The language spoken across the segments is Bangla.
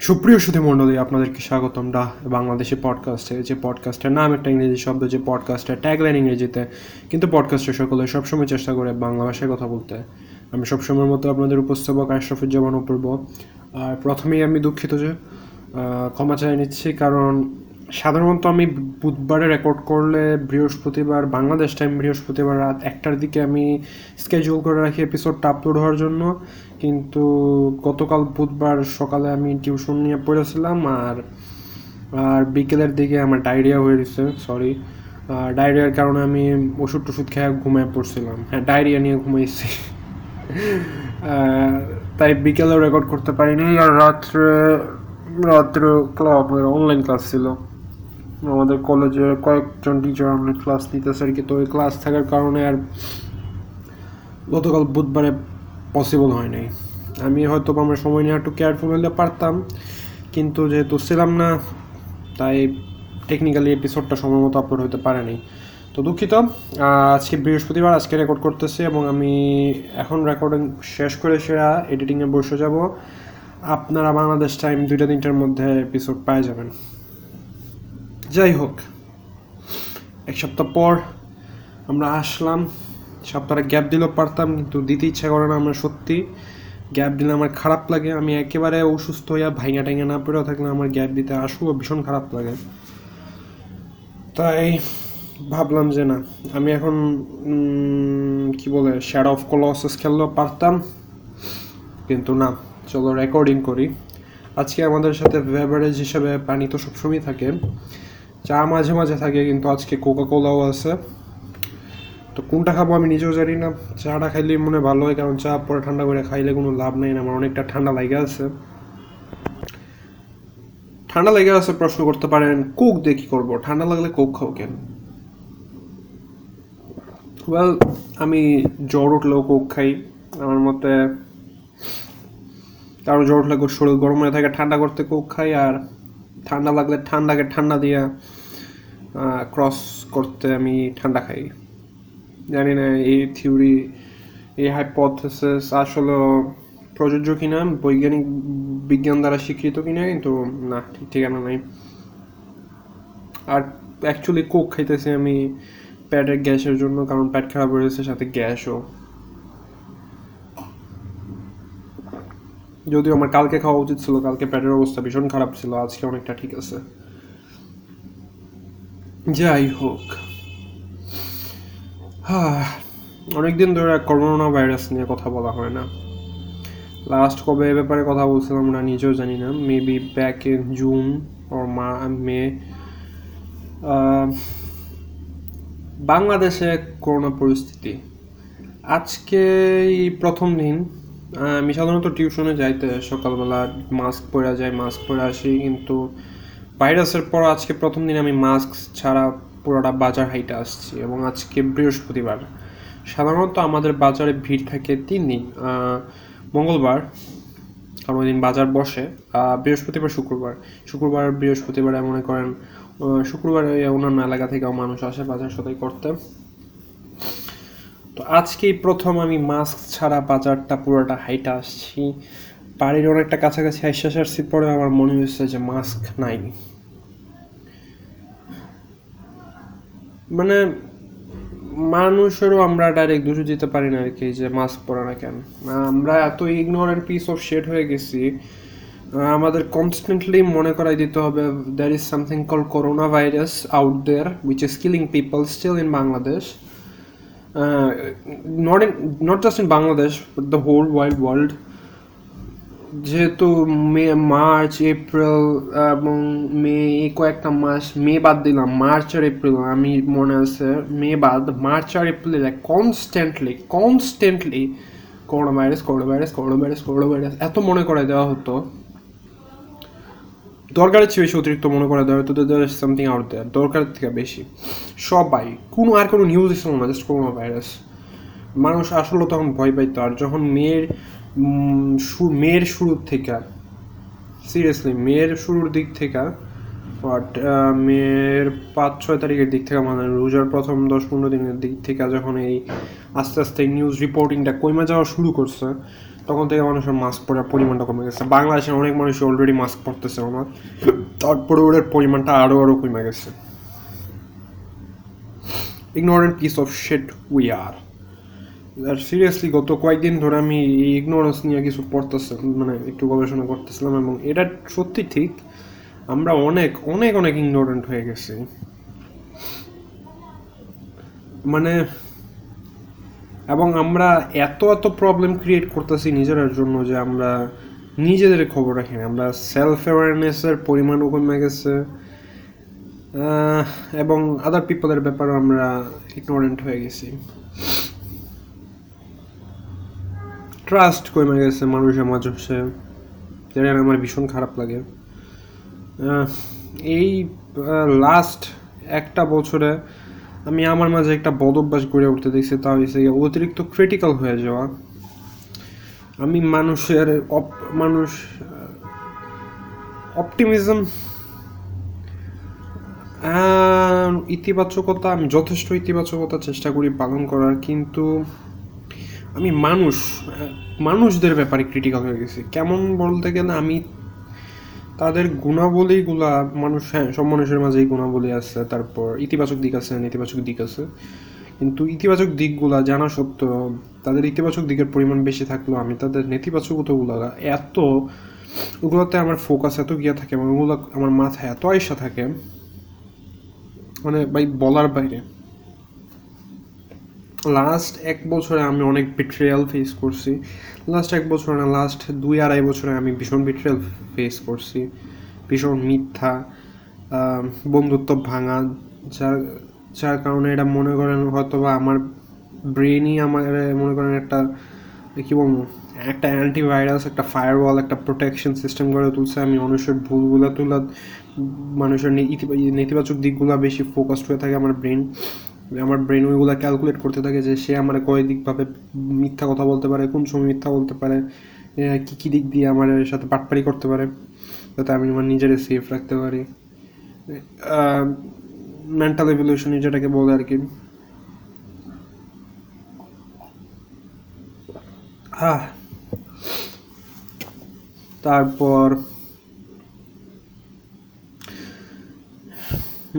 সুপ্রিয় সুধী মণ্ডলী, আপনাদেরকে স্বাগতম ডা বাংলাদেশি পডকাস্টে যে পডকাস্টের নাম একটা ইংরেজি শব্দ, যে পডকাস্টের ট্যাগলাইন ইংরেজিতে, কিন্তু পডকাস্টে সকলে সবসময় চেষ্টা করে বাংলা ভাষায় কথা বলতে। আমি সবসময়ের মতো আপনাদের উপস্থাপক আশরাফুজ্জামান অপূর্ব। আর প্রথমেই আমি দুঃখিত যে ক্ষমা চাই নিচ্ছি, কারণ সাধারণত আমি বুধবারে রেকর্ড করলে বৃহস্পতিবার, বাংলাদেশ টাইম বৃহস্পতিবার রাত একটার দিকে আমি স্কেজুল করে রাখি এপিসোডটা আপলোড হওয়ার জন্য। কিন্তু গতকাল বুধবার সকালে আমি টিউশন নিয়ে পড়েছিলাম আর আর বিকেলের দিকে আমার ডায়রিয়া হয়ে গেছে সরি ডায়রিয়ার কারণে আমি ওষুধ টষুধ খেয়ে ঘুমিয়ে পড়ছিলাম। হ্যাঁ ডায়রিয়া নিয়ে ঘুমাইছি তাই বিকেলেও রেকর্ড করতে পারিনি। আর রাত্রে রাত্রে ক্লাব অনলাইন ক্লাস ছিল। আমাদের কলেজে কয়েকজন টিচার অনলাইন ক্লাস নিতেছে আর কি। তো ওই ক্লাস থাকার কারণে আর গতকাল বুধবারে পসিবল হয় নাই। আমি হয়তো আমার সময় নিয়ে একটু কেয়ারফুল হলে পারতাম, কিন্তু যেহেতু ছিলাম না, তাই টেকনিক্যালি এপিসোডটা সময় মতো আপলোড হতে পারেনি। তো দুঃখিত, আজকে বৃহস্পতিবার আজকে রেকর্ড করতেছি এবং আমি এখন রেকর্ডিং শেষ করে সেরা এডিটিংয়ে বসে যাব। আপনারা বাংলাদেশ টাইম দুইটা তিনটার মধ্যে এপিসোড পেয়ে যাবেন। যাই হোক, এক সপ্তাহ পর আমরা আসলাম। সপ্তাহে গ্যাপ দিলেও পারতাম, কিন্তু দিতে ইচ্ছা করে না আমার সত্যি। গ্যাপ দিলে আমার খারাপ লাগে, আমি একেবারে অসুস্থ হইয়া ভাইঙা টাইঙা না পড়েও থাকলে আমার গ্যাপ দিতে আসব ভীষণ খারাপ লাগে। তাই ভাবলাম যে না, আমি এখন কি বলে শ্যাডো অফ কলসেস খেললেও পারতাম, কিন্তু না, চলো রেকর্ডিং করি। আজকে আমাদের সাথে বেভারেজ হিসেবে পানি তো সবসময় থাকে, চা মাঝে মাঝে থাকে, কিন্তু আজকে কোকা কোলাও আছে। তো কোনটা খাব আমি নিজেও জানি না। চাটা খাইলে মনে ভালো হয়, কারণ চা পরে ঠান্ডা করে খাইলে কোনো লাভ নেই আমার অনেকটা ঠান্ডা লাগে আছে। ঠান্ডা লেগে আছে প্রশ্ন করতে পারেন, কোক দিয়ে কি করব? ঠান্ডা লাগলে কোক খাও কেন? ওয়েল আমি জ্বর উঠলেও কোক খাই। আমার মতে কারণ জ্বর উঠলে শরীর গরম হয়ে থাকে ঠান্ডা করতে কোক খাই, আর ঠান্ডা লাগলে ঠান্ডাকে ঠান্ডা দিয়ে ক্রস করতে আমি ঠান্ডা খাই। জানি না, এই থিওরি এই হাইপোথেসিস আসলে প্রযোজ্য কিনা, বৈজ্ঞানিক বিজ্ঞান দ্বারা স্বীকৃত কিনা কিন্তু না, ঠিক ঠিকানা নাই। আর অ্যাকচুয়ালি কোক খাইতেছি আমি প্যাটের গ্যাসের জন্য, কারণ প্যাট খারাপ হয়েছে সাথে গ্যাসও। যদিও আমার কালকে খাওয়া উচিত ছিল, কালকে প্যাটের অবস্থা ভীষণ খারাপ ছিল, আজকে অনেকটা ঠিক আছে। যাই হোক। হ্যাঁ অনেকদিন ধরে করোনা ভাইরাস নিয়ে কথা বলা হয় না। লাস্ট কবে এ ব্যাপারে কথা বলছিলাম না, নিজেও জানি না। মেবি ব্যাক ইন জুন ওর মা মে বাংলাদেশে করোনা পরিস্থিতি। আজকে প্রথম দিন আমি সাধারণত টিউশনে যাইতে সকালবেলা মাস্ক পরে যাই মাস্ক পরে আসি, কিন্তু ভাইরাসের পর আজকে প্রথম দিন আমি মাস্ক ছাড়া পুরোটা বাজার হাইটে আসছি এবং আজকে বৃহস্পতিবার। সাধারণত আমাদের বাজারে ভিড় থাকে তিন দিন মঙ্গলবার, কারণ দিন বাজার বসে বৃহস্পতিবার শুক্রবার। শুক্রবার, বৃহস্পতিবার মনে করেন শুক্রবারে অন্যান্য এলাকা থেকেও মানুষ আসে বাজার সদাই করতে। তো আজকেই প্রথম আমি মাস্ক ছাড়া বাজারটা পুরোটা হাইটা আসছি। বাড়ির অনেকটা কাছাকাছি আশ্বাস আসছি, পরে আমার মনে হয়েছে যে মাস্ক নাই। মানে মানুষেরও আমরা ডাইরেক্ট দোষ দিতে পারি না আর কি যে মাস্ক পরে না কেন? আমরা এত ইগনোরেন্ট পিস অফ শেড হয়ে গেছি আমাদের কনস্ট্যান্টলি মনে করাই দিতে হবে there is something call corona virus out there which is killing people still in Bangladesh not in not just in Bangladesh the whole wide world. যেহেতু মে, মার্চ, এপ্রিল এবং মে, এই কয়েকটা মাস, মে বাদ দিলাম, মার্চ আর এপ্রিল, আমি মনে আছে মে বাদ, মার্চ আর এপ্রিলে constantly constantly corona virus corona virus corona virus corona virus এত মনে করে দেওয়া হতো। দরকারের চেয়ে বেশি অতিরিক্ত মনে করে দেওয়া হতো দের সামথিং আউট দেয়ার দরকারের থেকে বেশি। সবাই, কোনো আর কোনো নিউজ ছিল না জাস্ট করোনা ভাইরাস মানুষ আসলে তখন ভয় পাইতো, আর যখন মেয়ের মেয়ের শুরুর থেকে সিরিয়াসলি মেয়ের শুরুর দিক থেকে বাট মেয়ের পাঁচ, ছয় তারিখের দিক থেকে মানে রোজার প্রথম দশ, পনেরো দিনের দিক থেকে যখন এই আস্তে আস্তে নিউজ রিপোর্টিংটা কমে যাওয়া শুরু করছে, তখন থেকে মানুষের মাস্ক পরার পরিমাণটা কমে গেছে। বাংলাদেশের অনেক মানুষ অলরেডি মাস্ক পরতেছে আমার তারপরে ওদের পরিমাণটা আরও আরও কমে গেছে। Ignorant piece of shit we are আর সিরিয়াসলি গত কয়েকদিন ধরে আমি ইগনোরেন্স নিয়ে কিছু পড়তেছিলাম মানে একটু গবেষণা করতেছিলাম এবং এটা সত্যি ঠিক, আমরা অনেক অনেক অনেক ইগনোরেন্ট হয়ে গেছি। মানে এবং আমরা এত এত প্রবলেম ক্রিয়েট করতেছি নিজেদের জন্য যে আমরা নিজেদের খবর রাখি না। আমরা সেলফ অ্যাওয়ারনেসের পরিমাণও কমে গেছে এবং আদার পিপলের ব্যাপারেও আমরা ইগনোরেন্ট হয়ে গেছি। ট্রাস্ট কমে গেছে মানুষের মাঝে যেটা আমার ভীষণ খারাপ লাগে। এই লাস্ট একটা বছরে আমি আমার মাঝে একটা বদ অভ্যাস গড়ে উঠতে দেখছি, তা হয়েছে অতিরিক্ত ক্রিটিক্যাল হয়ে যাওয়া। আমি মানুষের অপ- মানুষ অপটিমিজম ইতিবাচকতা, আমি যথেষ্ট ইতিবাচকতা চেষ্টা করি পালন করার, কিন্তু আমি মানুষ, মানুষদের ব্যাপারে ক্রিটিক্যাল হয়ে গেছি। কেমন বলতে গেলে আমি তাদের গুণাবলীগুলা মানুষ হ্যাঁ সব মানুষের মাঝেই গুণাবলী আছে, তারপর ইতিবাচক দিক আছে, নেতিবাচক দিক আছে। কিন্তু ইতিবাচক দিকগুলা জানা সত্ত্বেও তাদের ইতিবাচক দিকের পরিমাণ বেশি থাকলেও আমি তাদের নেতিবাচকতাগুলো এত, ওগুলোতে আমার ফোকাস এত গিয়া থাকে এবং ওগুলো আমার মাথায় এত আইসা থাকে মানে ভাই বলার বাইরে। লাস্ট এক বছরে আমি অনেক বিট্রিয়াল ফেস করছি। লাস্ট এক বছর না লাস্ট দুই আড়াই বছরে আমি ভীষণ বিট্রিয়াল ফেস করছি। ভীষণ মিথ্যা বন্ধুত্ব ভাঙা, যার যার কারণে এটা মনে করেন হয়তো বা আমার ব্রেনই আমার মনে করেন একটা, কী বলব, একটা অ্যান্টিভাইরাস একটা ফায়ারওয়াল একটা প্রোটেকশন সিস্টেম গড়ে তুলছে। আমি মানুষের ভুলগুলো তুলা, মানুষের নেতিবাচক দিকগুলো বেশি ফোকাসড হয়ে থাকে আমার ব্রেন আমার ব্রেন ওইগুলো ক্যালকুলেট করতে থাকে যে সে আমার কয় দিকভাবে মিথ্যা কথা বলতে পারে, কোন সময় মিথ্যা বলতে পারে কি কি দিক দিয়ে আমার সাথে পাটপারি করতে পারে, যাতে আমি আমার নিজের সেফ রাখতে পারি। মেন্টাল এভলিউশন যেটাকে বলে আর কি। হ্যাঁ তারপর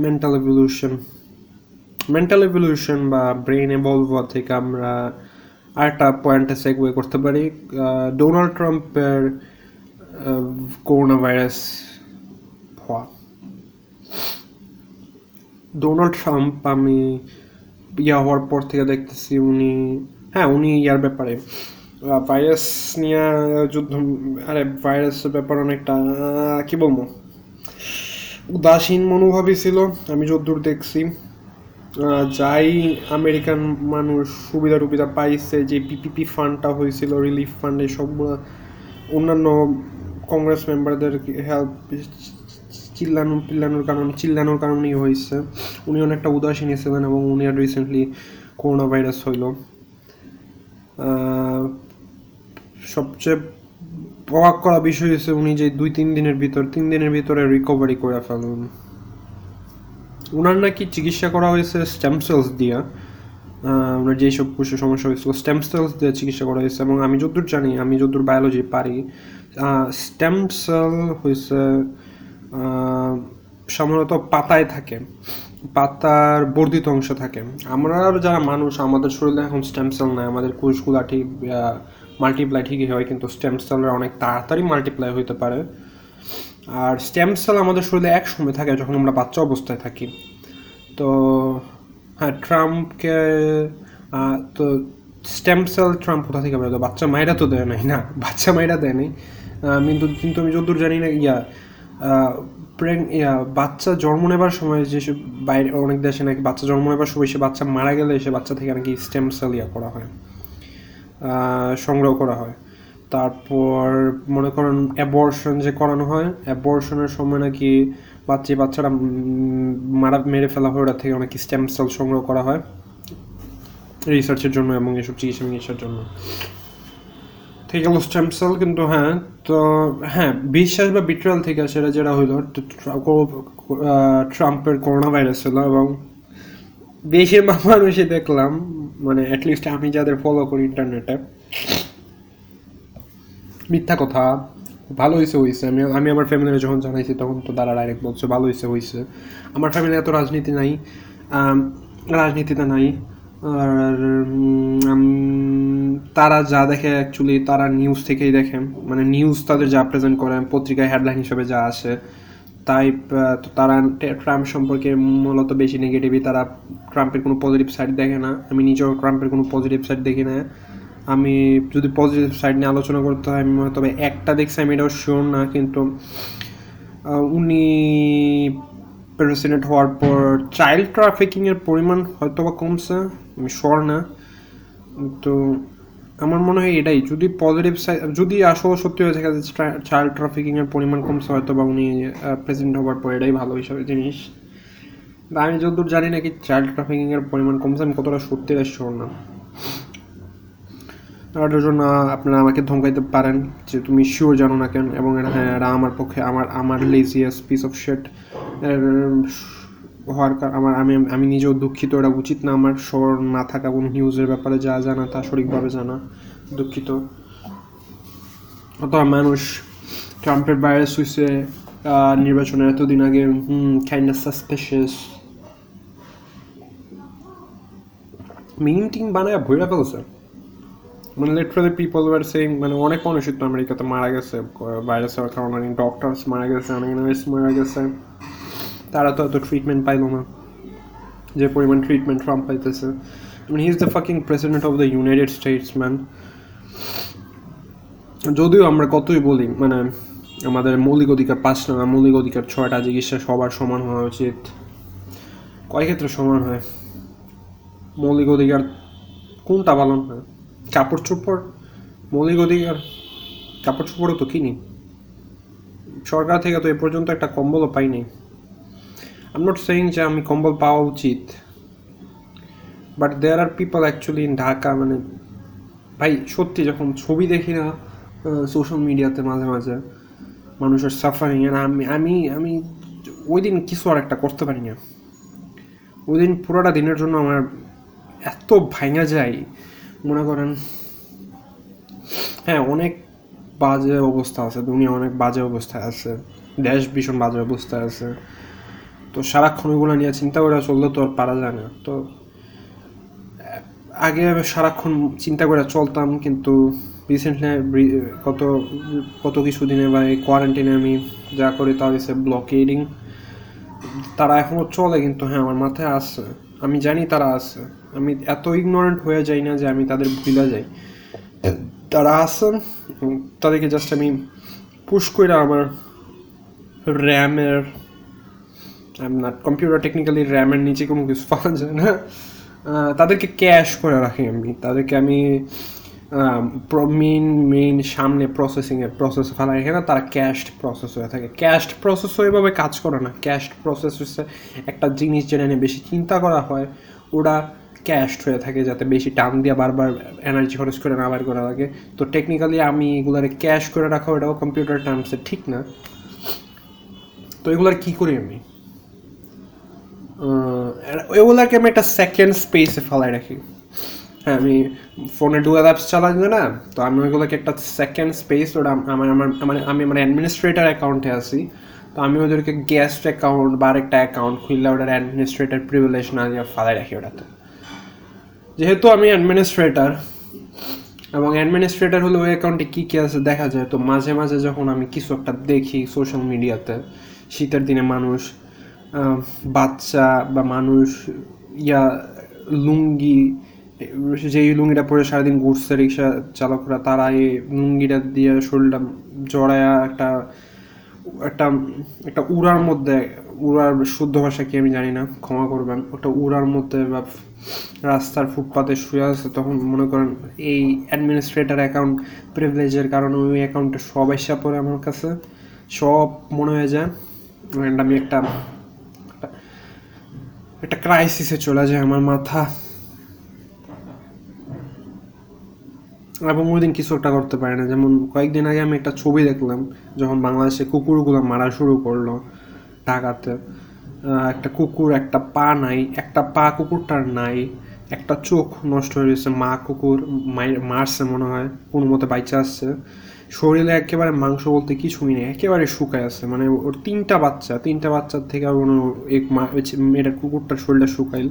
মেন্টাল এভলিউশন মেন্টাল এভলিউশন বা ব্রেন এভলভ থেকে আমরা আরেকটা পয়েন্টে সেগওয়ে করতে পারি। ডোনাল্ড ট্রাম্পের করোনা ভাইরাস হওয়া। ডোনাল্ড ট্রাম্প আমি ইয়া হওয়ার পর থেকে দেখতেছি উনি হ্যাঁ উনি ইয়ার ব্যাপারে। ভাইরাস নিয়ে যুদ্ধ, আরে ভাইরাসের ব্যাপারে অনেকটা কি বলব? উদাসীন মনোভাবই ছিল। আমি যদ্দূর দেখছি। যাই আমেরিকান মানুষ সুবিধা টুবিধা পাইছে, যে পিপিপি ফান্ডটা হয়েছিল রিলিফ ফান্ড সবগুলো অন্যান্য কংগ্রেস মেম্বারদের হেল্প চিল্লানো পিল্লানোর কারণে চিল্লানোর কারণেই হয়েছে। উনি অনেকটা উদাসীন ছিলেন এবং উনি আর রিসেন্টলি করোনা ভাইরাস হইল সবচেয়ে অবাক করা বিষয় হচ্ছে উনি যে দুই তিন দিনের ভিতর তিন দিনের ভিতরে রিকভারি করে ফেলুন। ওনার নাকি চিকিৎসা করা হয়েছে স্টেম সেলস দিয়ে। ওনার যেসব কোষে সমস্যা হয়েছিল স্টেম সেলস দিয়ে চিকিৎসা করা হয়েছে এবং আমি যতদূর জানি, আমি যতদূর বায়োলজি পারি স্টেম সেল হয়েছে সাধারণত পাতায় থাকে, পাতার বর্ধিত অংশ থাকে। আমরা যারা মানুষ, আমাদের শরীরে এখন স্টেম সেল নাই, আমাদের কোষগুলা ঠিক মাল্টিপ্লাই ঠিকই হয়, কিন্তু স্টেম সেলরা অনেক তাড়াতাড়ি মাল্টিপ্লাই হইতে পারে। আর স্ট্যাম্প সেল আমাদের শরীরে এক সময় থাকে যখন আমরা বাচ্চা অবস্থায় থাকি। তো হ্যাঁ ট্রাম্পকে তো স্ট্যাম্প সেল ট্রাম্প কোথা থেকে বেরোতো বাচ্চা মায়েরা তো দেয় নাই না? বাচ্চা মায়েরা দেয় নাই। কিন্তু কিন্তু আমি যতদূর জানি না, ইয়া প্রেগ- ইয়া, বাচ্চা জন্ম নেবার সময় যেসব বাইরে, অনেক দেশে নাকি বাচ্চা জন্ম নেবার সময় সে বাচ্চা মারা গেলে সে বাচ্চা থেকে নাকি স্টেম সেল ইয়া করা হয়। সংগ্রহ করা হয়। তারপর মনে করেন অ্যাবর্শন যে করানো হয় অ্যাবর্শনের সময় নাকি বাচ্চা বাচ্চারা মারা মেরে ফেলা হয়, ওটা থেকে অনেক স্টেম সেল সংগ্রহ করা হয়। রিসার্চের জন্য এবং এসব চিকিৎসা মিকিৎসার জন্য। থেকে গেল স্টেম সেল কিন্তু হ্যাঁ তো হ্যাঁ বিশ্বাস বা বিট্রাল থেকে সেটা যেটা হইল ট্রাম্পের করোনা ভাইরাস ছিল এবং বেশিরভাগ মানুষই দেখলাম মানে অ্যাটলিস্ট আমি যাদের ফলো করি ইন্টারনেটে মিথ্যা কথা, ভালো হয়েছে হয়েছে আমি আমি আমার ফ্যামিলির যখন জানাইছি, তখন তো তারা ডাইরেক্ট বলছে, ভালো হয়েছে হয়েছে আমার ফ্যামিলি এত রাজনীতি নাই রাজনীতিতে নাই। আর তারা যা দেখে অ্যাকচুয়ালি তারা নিউজ থেকেই দেখে। মানে নিউজ তাদের যা প্রেজেন্ট করে, পত্রিকায় হেডলাইন হিসেবে যা আসে তাই তারা ট্রাম্প সম্পর্কে মূলত বেশি নেগেটিভই তারা ট্রাম্পের কোনো পজিটিভ সাইড দেখে না। আমি নিজেও ট্রাম্পের কোনো পজিটিভ সাইড দেখি না। আমি যদি পজিটিভ সাইড নিয়ে আলোচনা করতে হয়, আমি তবে একটা দেখছি, আমি এটাও শিওর না, কিন্তু উনি প্রেসিডেন্ট হওয়ার পর চাইল্ড ট্রাফিকিংয়ের পরিমাণ হয়তো বা কমছে, আমি শোর না। তো আমার মনে হয় এটাই, যদি পজিটিভ সাইড যদি আসলে সত্যি হয়ে থাকে চাইল্ড ট্রাফিকিংয়ের পরিমাণ কমছে হয়তো বা উনি প্রেসিডেন্ট হওয়ার পর এটাই ভালো হিসাবে জিনিস। আমি যতদূর জানি নাকি চাইল্ড ট্রাফিকিংয়ের পরিমাণ কমছে, আমি কতটা সত্যি শিওর না। এটার জন্য আপনারা আমাকে ধমকাইতে পারেন যে তুমি শিওর জানো না কেন এবং হ্যাঁ এরা আমার পক্ষে, আমার আমার লেজিয়াস পিস অফ শেট হওয়ার কারণ আমার, আমি আমি নিজেও দুঃখিত এটা উচিত না আমার স্মরণ না থাকা কোনো নিউজের ব্যাপারে যা জানা তা সঠিকভাবে জানা, দুঃখিত। অথবা মানুষ, ট্রাম্পের বাইরে সুইসে নির্বাচনের এতদিন আগে কাইন্ড সাসপেশিয়াস মিম টিম বানায় ভৈরা ফেলছে। মানে লিটারালি পিপল ওয়ার সেইং মানে অনেক মানুষই তো আমেরিকাতে মারা গেছে ভাইরাসের কারণে অনেক ডক্টরস মারা গেছে অনেক নার্স মারা গেছে। তারা তো এত ট্রিটমেন্ট পাইল না, যে পরিমাণ ট্রিটমেন্ট ট্রাম্প পাইতেছে। মানে he is the fucking president of the United States man যদিও আমরা কতই বলি মানে আমাদের মৌলিক অধিকার পাঁচটা না, মৌলিক অধিকার ছয়টা চিকিৎসা সবার সমান হওয়া উচিত। কয় ক্ষেত্রে সমান হয়? মৌলিক অধিকার কোনটা পালন হয়? কাপড় চোপড়, মৌলিক অধিকার কাপড় চোপড়ও তো কিনি। সরকার থেকে তো এ পর্যন্ত একটা কম্বলও পাইনি। আম নট সেইং যে আমি কম্বল পাওয়া উচিত but there are people actually in Dhaka মানে ভাই, সত্যি যখন ছবি দেখি না সোশ্যাল মিডিয়াতে মাঝে মাঝে, মানুষের সাফারিং এর আমি আমি আমি ওই দিন কিছু আর একটা করতে পারি না। ওই দিন পুরোটা দিনের জন্য আমার এত ভাঙা যায় মনে করেন হ্যাঁ অনেক বাজে অবস্থা আছে, দুনিয়া অনেক বাজে অবস্থায় আছে, দেশ ভীষণ বাজে অবস্থায় আছে। তো সারাক্ষণ ওইগুলো নিয়ে চিন্তা করে চললে তো আর পারা যায় না। তো, আগে সারাক্ষণ চিন্তা করে চলতাম, কিন্তু রিসেন্টলি কত কত কিছু দিনে বা এই কোয়ারেন্টাইনে আমি যা করি তা হয়েছে ব্লকেডিং তারা এখনও চলে, কিন্তু হ্যাঁ আমার মাথায় আসছে আমি জানি তারা আছে। আমি এত ইগনোরেন্ট হয়ে যাই না যে আমি তাদের ভুলে যাই। তারা আছেন তাদেরকে জাস্ট আমি পুশ করে আমার র্যামের না কম্পিউটার টেকনিক্যালি র্যামের নিচে কোনো কিছু পাওয়া যায় না। তাদেরকে ক্যাশ করে রাখি আমি। তাদেরকে আমি মেন মেন সামনে প্রসেসিংয়ে প্রসেস ফেলা এখানে তারা ক্যাশড প্রসেস হয়ে থাকে। ক্যাশড প্রসেস ওইভাবে কাজ করে না। ক্যাশড প্রসেস হচ্ছে একটা জিনিস যেটা নিয়ে বেশি চিন্তা করা হয়। ওটা ক্যাশড হয়ে থাকে যাতে বেশি টান দিয়ে বারবার এনার্জি খরচ করে না বার করা লাগে। তো টেকনিক্যালি আমি এগুলারে ক্যাশ করে রাখা ওটাও কম্পিউটার টার্মসে ঠিক না। তো এগুলার কী করি আমি? ওগুলাকে আমি একটা সেকেন্ড স্পেসে ফেলাই রাখি। হ্যাঁ আমি ফোনে ডুয়েল অ্যাপস চালাই না তো আমি ওইগুলোকে একটা সেকেন্ড স্পেস ওটা আমার আমার মানে আমি আমার অ্যাডমিনিস্ট্রেটার অ্যাকাউন্টে আছি। তো আমি ওদেরকে গেস্ট অ্যাকাউন্ট বা আরেকটা অ্যাকাউন্ট খুললে ওটার অ্যাডমিনিস্ট্রেটার প্রিভিলেজ না দিয়ে ফালাই রাখি ওটাতে। যেহেতু আমি অ্যাডমিনিস্ট্রেটার এবং অ্যাডমিনিস্ট্রেটার হলে ওই অ্যাকাউন্টে কী কী আছে দেখা যায়, তো মাঝে মাঝে যখন আমি কিছু একটা দেখি সোশ্যাল মিডিয়াতে শীতের দিনে মানুষ বাচ্চা বা মানুষ, ইয়া, লুঙ্গি, যেই লুঙ্গিটা পরে সারাদিন ঘুরছে, রিক্সা চালকরা, তারা এই লুঙ্গিটা দিয়ে শরীরটা জড়ায়া একটা একটা একটা উড়ার মধ্যে, উড়ার শুদ্ধ ভাষা কি আমি জানি না, ক্ষমা করবেন, ওটা উড়ার মধ্যে বা রাস্তার ফুটপাতে শুয়ে আছে, তখন মনে করেন এই অ্যাডমিনিস্ট্রেটার অ্যাকাউন্ট প্রিভিলেজের কারণে ওই অ্যাকাউন্টে সব এসে পড়ে আমার কাছে। সব মনে হয়ে যায় অ্যান্ড আমি একটা একটা ক্রাইসিসে চলে যায় আমার মাথা। এবং ওই দিন কিছু একটা করতে পারি না। যেমন কয়েকদিন আগে আমি একটা ছবি দেখলাম, যখন বাংলাদেশে কুকুরগুলো মারা শুরু করল ঢাকাতে। একটা কুকুর, একটা পা নাই, একটা পা কুকুরটার নাই, একটা চোখ নষ্ট হয়ে গেছে, মা কুকুর মারছে মনে হয়, কোনো মতে বাইচা আসছে শরীরে একেবারে মাংস বলতে কিছুই নেই, একেবারে শুকায় আছে মানে ওর তিনটা বাচ্চা, তিনটা বাচ্চার থেকে কোনো এক মেয়েটার কুকুরটার শরীরটা শুকাইল।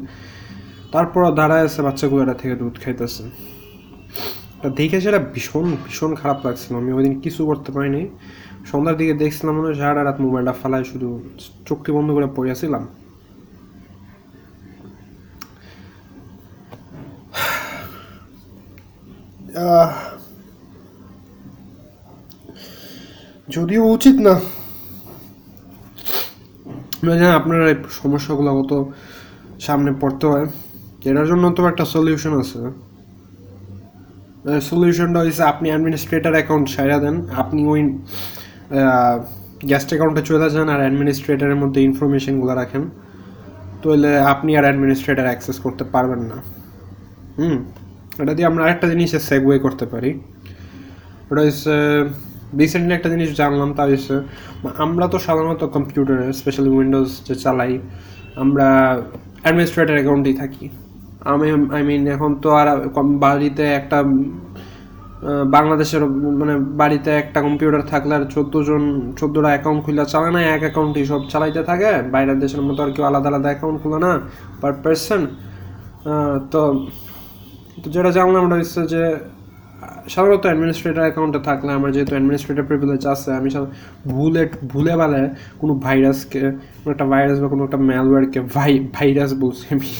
তারপর দাঁড়ায় আছে বাচ্চাগুলোটা থেকে দুধ খাইতেছে। দেখে সেটা ভীষণ ভীষণ খারাপ লাগছিল, আমি ওই দিন কিছু করতে পারিনি। সন্ধ্যার দিকে দেখছিলাম মনে হয় সারা রাত মোবাইলটা ফেলায় শুধু চোখটি বন্ধ করে পড়েছিলাম আহ, যদিও উচিত না। জানি আপনার এই সমস্যাগুলো কত সামনে পড়তে হয়। এটার জন্য তো একটা সলিউশন আছে। সলিউশনটা হয়েছে আপনি অ্যাডমিনিস্ট্রেটর অ্যাকাউন্ট সাইরা দেন। আপনি ওই গ্যাস্ট অ্যাকাউন্টে চলে যান আর অ্যাডমিনিস্ট্রেটরের মধ্যে ইনফরমেশনগুলো রাখেন। তাহলে আপনি আর অ্যাডমিনিস্ট্রেটর অ্যাক্সেস করতে পারবেন না। হুম, এটা দিয়ে আমরা আরেকটা জিনিসের সেগওয়ে করতে পারি। ওটা হচ্ছে রিসেন্টলি একটা জিনিস জানলাম, তা হচ্ছে, আমরা তো সাধারণত কম্পিউটারে স্পেশালি উইন্ডোজ যে চালাই, আমরা অ্যাডমিনিস্ট্রেটর অ্যাকাউন্টেই থাকি। আমি আই মিন এখন তো আর বাড়িতে একটা বাংলাদেশের মানে বাড়িতে একটা কম্পিউটার থাকলে আর চোদ্দ জন, চোদ্দোটা অ্যাকাউন্ট খুলে চালায় না, এক অ্যাকাউন্টই সব চালাইতে থাকে। বাইরের দেশের মতো আর কেউ আলাদা আলাদা অ্যাকাউন্ট খুলে না পার পার্সন তো তো যেটা জানলাম ওটা হচ্ছে যে, সাধারণত অ্যাডমিনিস্ট্রেটর অ্যাকাউন্টে থাকলে আমার যেহেতু অ্যাডমিনিস্ট্রেটর প্রিভিলেজ আছে, আমি ভুলে ভুলে বালে কোনো ভাইরাসকে কোনো একটা ভাইরাস বা কোনো একটা ম্যালওয়্যারকে ভাই ভাইরাস বলছি আমি।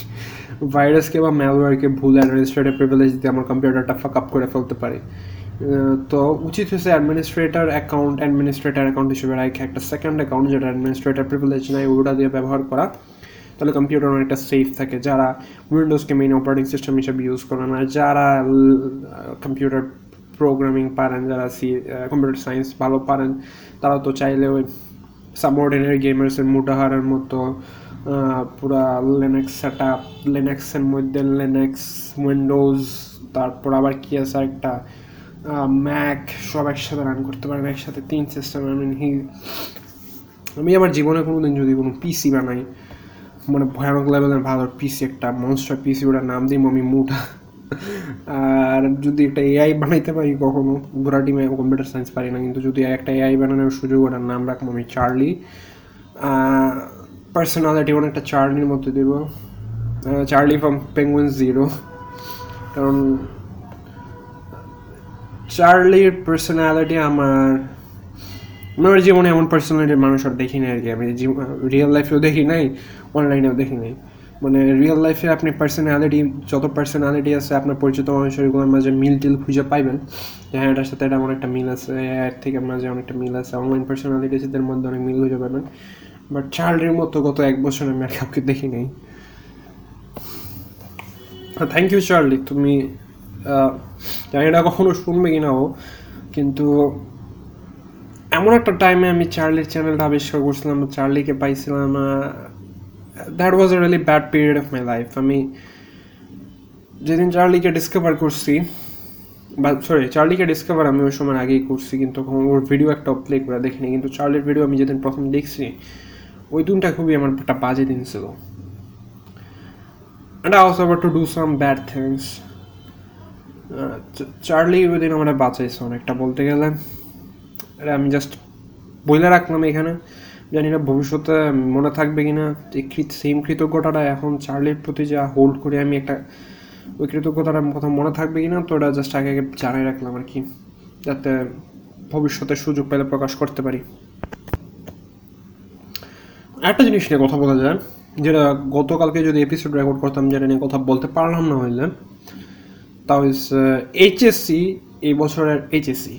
ভাইরাসকে বা ম্যালওয়্যারকে ভুল অ্যাডমিনিস্ট্রেটর প্রিভিলেজ দিয়ে আমার কম্পিউটারটা ফাক আপ করে ফেলতে পারি। তো উচিত হচ্ছে অ্যাডমিনিস্ট্রেটর অ্যাকাউন্ট অ্যাডমিনিস্ট্রেটর অ্যাকাউন্ট হিসেবে রাখে একটা সেকেন্ড অ্যাকাউন্ট যেটা অ্যাডমিনিস্ট্রেটর প্রিভিলেজ নাই, ওটা দিয়ে ব্যবহার করা। তাহলে কম্পিউটার অনেকটা সেফ থাকে। যারা উইন্ডোজকে মেইন অপারেটিং সিস্টেম হিসেবে ইউজ করে না, যারা কম্পিউটার প্রোগ্রামিং পারেন, যারা সি কম্পিউটার সায়েন্স ভালো পারেন, তারা তো চাইলে ওই সাবঅর্ডিনারি গেমার্সের মুটাহারের মতো পুরা লিনাক্স সেট আপ লিনাক্সের মধ্যে লিনাক্স উইন্ডোজ তারপর আবার কি আছে একটা ম্যাক সব একসাথে রান করতে পারেন, একসাথে তিন সিস্টেম আই মিন হি আমি আমার জীবনে কোনো দিন যদি কোনো পিসি বানাই মানে ভয়ানক লেভেলের ভালো পিসি একটা মনস্টার পিসি ওটার নাম দিই আমি মুটা। আর যদি একটা এআই বানাইতে পারি কখনো গোড়া টিমে কম্পিউটার সায়েন্স পারি না, কিন্তু যদি একটা এআই বানানোর সুযোগ, ওটার নাম রাখব আমি চার্লি পার্সোনালিটি অনেকটা চার্লির মতো দেবো। চার্লি ফ্রম পেঙ্গুইন জিরো কারণ চার্লির পার্সোনালিটি আমার আমার জীবনে এমন পার্সোনালিটির মানুষ আর দেখি নাই আর কি। আমি রিয়েল লাইফেও দেখি নাই অনলাইনেও দেখি নাই। মানে রিয়েল লাইফে আপনি পার্সোনালিটি যত পার্সোনালিটি আছে, আপনার পরিচিত মানুষেরগুলোর মাঝে মিল টিল খুঁজে পাইবেন। হ্যাঁ এটার সাথে এটা অনেকটা মিল আছে, এর থেকে মাঝে অনেকটা মিল আছে। অনলাইন পার্সোনালিটি পার্সোনালিটিসদের মধ্যে অনেক মিল খুঁজে পাবেন। বাট চার্লির মতো গত এক বছর আমি আর কাউকে দেখি নাই। Thank you Charlie. তুমি জানি না কখনো শুনবে কিনা ও, কিন্তু এমন একটা টাইমে আমি চার্লির চ্যানেলটা আবিষ্কার করছিলাম, চার্লিকে পাইছিলাম that was a really bad period of my life আমি যেদিন চার্লিকে ডিসকভার করছি, বা সরি চার্লিকে ডিসকভার আমি ওই সময় আগেই করছি, কিন্তু ওর ভিডিও একটা প্লে করে দেখিনি। কিন্তু চার্লির ভিডিও আমি যেদিন প্রথম দেখছি ওই দিনটা খুবই আমার একটা বাজে দিন ছিল। I was about to do some bad things. Charlie ওই দিন আমরা বাঁচাইছে অনেকটা বলতে গেলে। এটা আমি জাস্ট বলে রাখলাম এখানে। জানি না ভবিষ্যতে মনে থাকবে কিনা। যে সেম কৃতজ্ঞতাটা এখন চার্লির প্রতি যা হোল্ড করে আমি একটা ওই কৃতজ্ঞতাটা কথা মনে থাকবে কিনা, তো ওটা জাস্ট আগে আগে জানাই রাখলাম আর কি। যাতে ভবিষ্যতে সুযোগ পেলে প্রকাশ করতে পারি। একটা জিনিস নিয়ে কথা বলা যায়, যেটা গতকালকে যদি এপিসোড রেকর্ড করতাম, যেটা নিয়ে কথা বলতে পারলাম না হইলে, তা হচ্ছে এইচএসসি এই বছরের এইচএসসি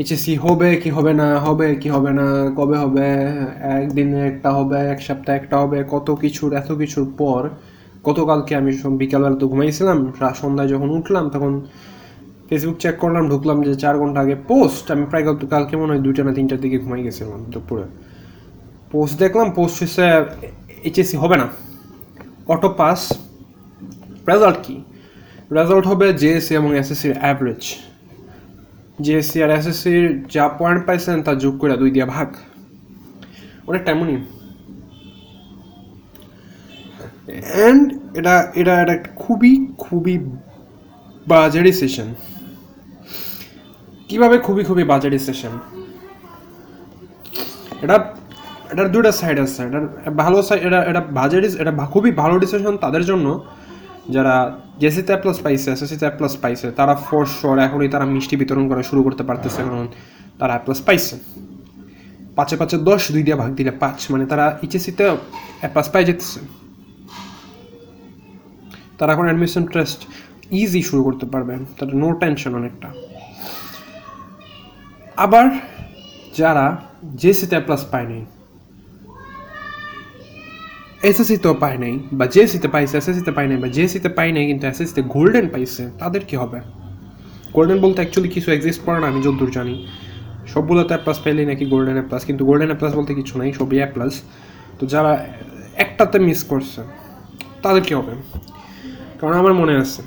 এইচএসসি হবে কি হবে না, হবে কি হবে না, কবে হবে, একদিনে একটা হবে, এক সপ্তাহে একটা হবে, কত কিছুর, এত কিছুর পর গতকালকে আমি বিকালবেলা তো ঘুমাইছিলাম সন্ধ্যায় যখন উঠলাম, তখন ফেসবুক চেক করলাম, ঢুকলাম যে চার ঘণ্টা আগে পোস্ট আমি প্রায় গত কালকে মনে হয় দুইটা না তিনটার দিকে ঘুমাই গেছিলাম দুপুরে। পোস্ট দেখলাম পোস্ট হচ্ছে এইচএসসি হবে না। অটো পাস রেজাল্ট কি? রেজাল্ট হবে জেএসসি এবং এসএসসির অ্যাভারেজ জেএসসি আর এসএসসির যা পয়েন্ট পাইছেন, তা যোগ করে দুই দিয়া ভাগ। অনেকটা এমনই। অ্যান্ড এটা এটা এটা একটা খুবই খুবই বাজে ডিসিশন কীভাবে খুবই খুবই বাজে ডিসিশন এটা এটার দুটা সাইড আছে। এটার ভালো সাইড এটা এটা বাজে এটা খুবই ভালো ডিসিশন তাদের জন্য। যারা জেসিতে প্লাস পাইছে এসএসসিতে প্লাস পাইছে, তারা ফর শোর এখনই তারা মিষ্টি বিতরণ করা শুরু করতে পারতেছে, কারণ তারা প্লাস পাইছে। পাঁচে পাঁচে দশ, দুই দিয়ে ভাগ দিলে পাঁচ মানে তারা এইচএসসিতে প্লাস পাই যেতেছে। তারা এখন অ্যাডমিশন টেস্ট ইজি শুরু করতে পারবে, তাদের নো টেনশন অনেকটা। আবার যারা জেসিতে প্লাস পায়নি এসএসসিতেও পায় নাই, বা জেসিতে পাইছে এসএসসিতে পায় নাই, বা জেসিতে পায় নাই, কিন্তু এসএসসিতে গোল্ডেন পাইছে, তাদের কি হবে? গোল্ডেন বলতে অ্যাকচুয়ালি কিছু এক্সিস্ট করে না, আমি যতদূর জানি। সবগুলোতে প্লাস পেলেই নাকি গোল্ডেন এ প্লাস কিন্তু গোল্ডেন এ প্লাস বলতে কিছু নাই, সবই এ প্লাস তো যারা একটাতে মিস করছে, তাদের কি হবে? কারণ আমার মনে আছে,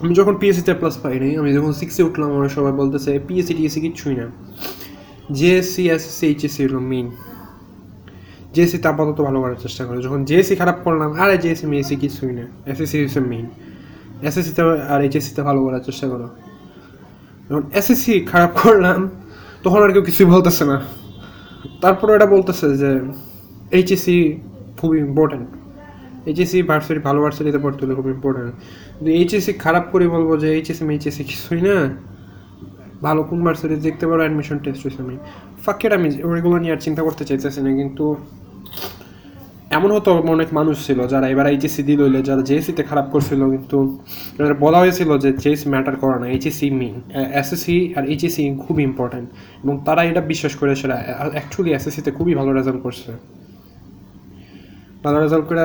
আমি যখন পিএসসিতে প্লাস পাই নাই, আমি যখন সিক্সে উঠলাম, আমার সবাই বলতেছে পিএসসি টিএসসি কিচ্ছুই না। জেএসসি এসএসসি এইচএসসি হলো মেইন জেএসসিতে আপাতত ভালো করার চেষ্টা করে। যখন জেএসি খারাপ করলাম, আরে জেএসসি মেএসসি কিছুই না। এসএসসি হচ্ছে মেইন এসএসসিতে আর এইচএসসিতে ভালো করার চেষ্টা করো। যখন এসএসসি খারাপ করলাম, তখন আর কেউ কিছুই বলতেছে না। তারপরে এটা বলতেছে যে এইচএসসি খুবই ইম্পর্ট্যান্ট এইচএসসি ভার্সিটি ভালো ভার্সিটিতে পড়তে হলে খুব ইম্পর্ট্যান্ট কিন্তু এইচএসসি খারাপ করে বলব যে এইচএসসি এইচএসসি কিছুই না। ভালো কোন ভার্সিটি দেখতে পারো অ্যাডমিশন টেস্ট হয়েছে আমি ফাঁকের আমি ওইগুলো নিয়ে আর চিন্তা করতে চাইতেছি না, কিন্তু এমন হতো অনেক মানুষ ছিল যারা এবার এইচএসসি দিল যারা জেএসসিতে খারাপ করছিল কিন্তু বলা হয়েছিল যে জেএস ম্যাটার করে না এইচএসসি মেইন এসএসসি আর এইচএসসি খুবই ইম্পর্ট্যান্ট এবং তারা এটা বিশ্বাস করে সেটা অ্যাকচুয়ালি এসএসসিতে খুবই ভালো রেজাল্ট করছে ভালো রেজাল্ট করে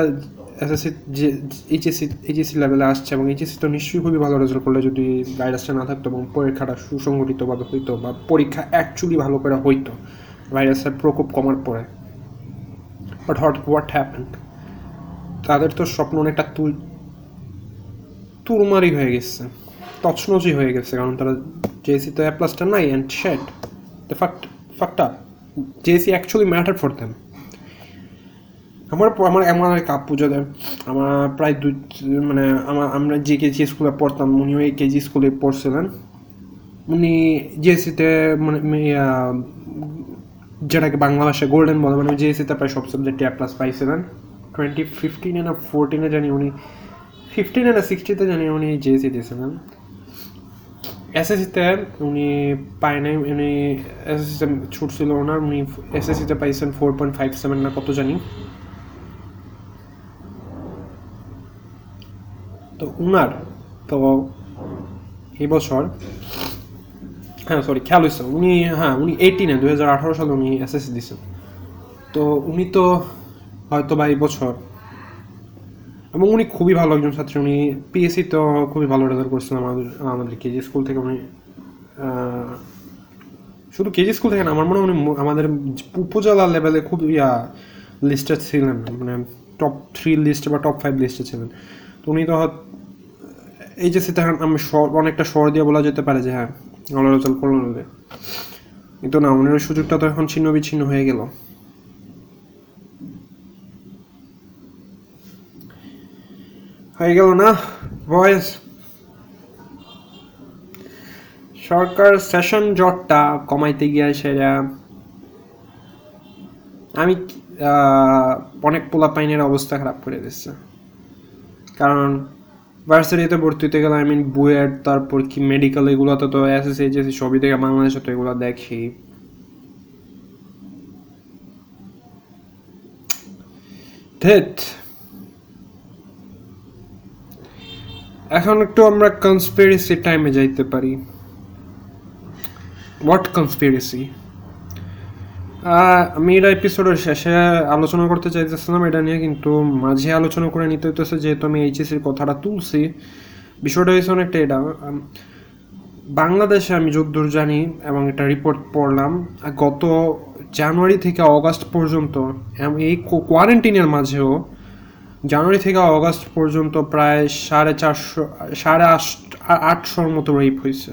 এসএসসি যে এইচএসসি এইচএসসি লেভেলে আসছে এবং এইচএসসি তো নিশ্চয়ই খুবই ভালো রেজাল্ট করলে যদি ভাইরাসটা না থাকতো এবং পরীক্ষাটা সুসংগঠিতভাবে হইতো বা পরীক্ষা অ্যাকচুয়ালি ভালো করে হইতো ভাইরাসের প্রকোপ কমার পরে বাট হট হোয়াট হ্যাপেন তাদের তো স্বপ্ন অনেকটা তুল তুরমারি হয়ে গেছে তছনজি হয়ে গেছে কারণ তারা জেসি তো প্লাসটা নাই and shit the fact fact up JC actually matter for them আমার আমার এমন এক আপু যাদের আমার প্রায় দুই মানে আমার আমরা যে কেজি স্কুলে পড়তাম উনি ওই কেজি স্কুলে পড়ছিলেন। উনি জেএসিতে মানে ইয়া, যেটাকে বাংলা ভাষায় গোল্ডেন বলে মানে জেএসিতে প্রায় সব সাবজেক্টে এ প্লাস পাইছিলেন টোয়েন্টি ফিফটিনে না ফোরটিনে জানি উনি ফিফটিনে না সিক্সটিতে জানি উনি জেএসি দিয়েছিলেন এসএসসিতে উনি পায় নাই, উনি এসএসসিতে ছুট ছিল ওনার, উনি এসএসসিতে পাইছেন ফোর পয়েন্ট ফাইভ সেভেন না কত জানি। তো উনার, তো এই বছর হ্যাঁ সরি খেয়াল হয়েছে। উনি হ্যাঁ উনি এইটিনে দু হাজার আঠারো সালে উনি এসএসসি দিয়েছেন। তো উনি তো হয়তো বা এই বছর, এবং উনি খুবই ভালো একজন ছাত্রী। উনি পিএসসি তো খুবই ভালো রেজাল্ট করছেন আমাদের আমাদের কেজি স্কুল থেকে। উনি শুধু কেজি স্কুল থেকে না, আমার মনে হয় উনি আমাদের উপজেলা লেভেলে খুব, ইয়া লিস্টে ছিলেন। মানে টপ থ্রি লিস্টে বা টপ ফাইভ লিস্টে ছিলেন। তো উনি তো হয়তো এইচএসসিতে আমি অনেকটা শর দিয়ে বলা যেতে পারে যে হ্যাঁ ভালো রেজাল্ট করল ওদের কিন্তু না উনার সুযোগটা তো এখন ছিন্ন বিচ্ছিন্ন হয়ে গেল। হয়ে গেল না ভয়েস সরকার সেশন জটটা কমাইতে গিয়ে সেটা আমি অনেক পোলা পাইনের অবস্থা খারাপ করে দিচ্ছে। কারণ ভার্সিটিতে ভর্তি হতে গেলে আই মিন বুয়েট, তারপর কি মেডিকেল এগুলোতে তো এসএসসি এইচএসসি সবই থেকে বাংলাদেশে তো এগুলো দেখি এখন একটু আমরা কনস্পিরেসি টাইমে যাইতে পারি। হোয়াট কনস্পিরেসি আমি এটা এপিসোডের শেষে আলোচনা করতে চাইতেছিলাম, এটা নিয়ে কিন্তু মাঝে আলোচনা করে নিতে হইতেছে, যেহেতু আমি এইচএসির কথাটা তুলছি। বিষয়টা হয়েছে অনেকটা এটা বাংলাদেশে আমি যদ্দূর জানি এবং এটা রিপোর্ট পড়লাম, গত জানুয়ারি থেকে অগাস্ট পর্যন্ত এই কোয়ারেন্টিনের মাঝেও, জানুয়ারি থেকে অগস্ট পর্যন্ত প্রায় সাড়ে চারশো, সাড়ে আটশোর মতো রেপ হয়েছে।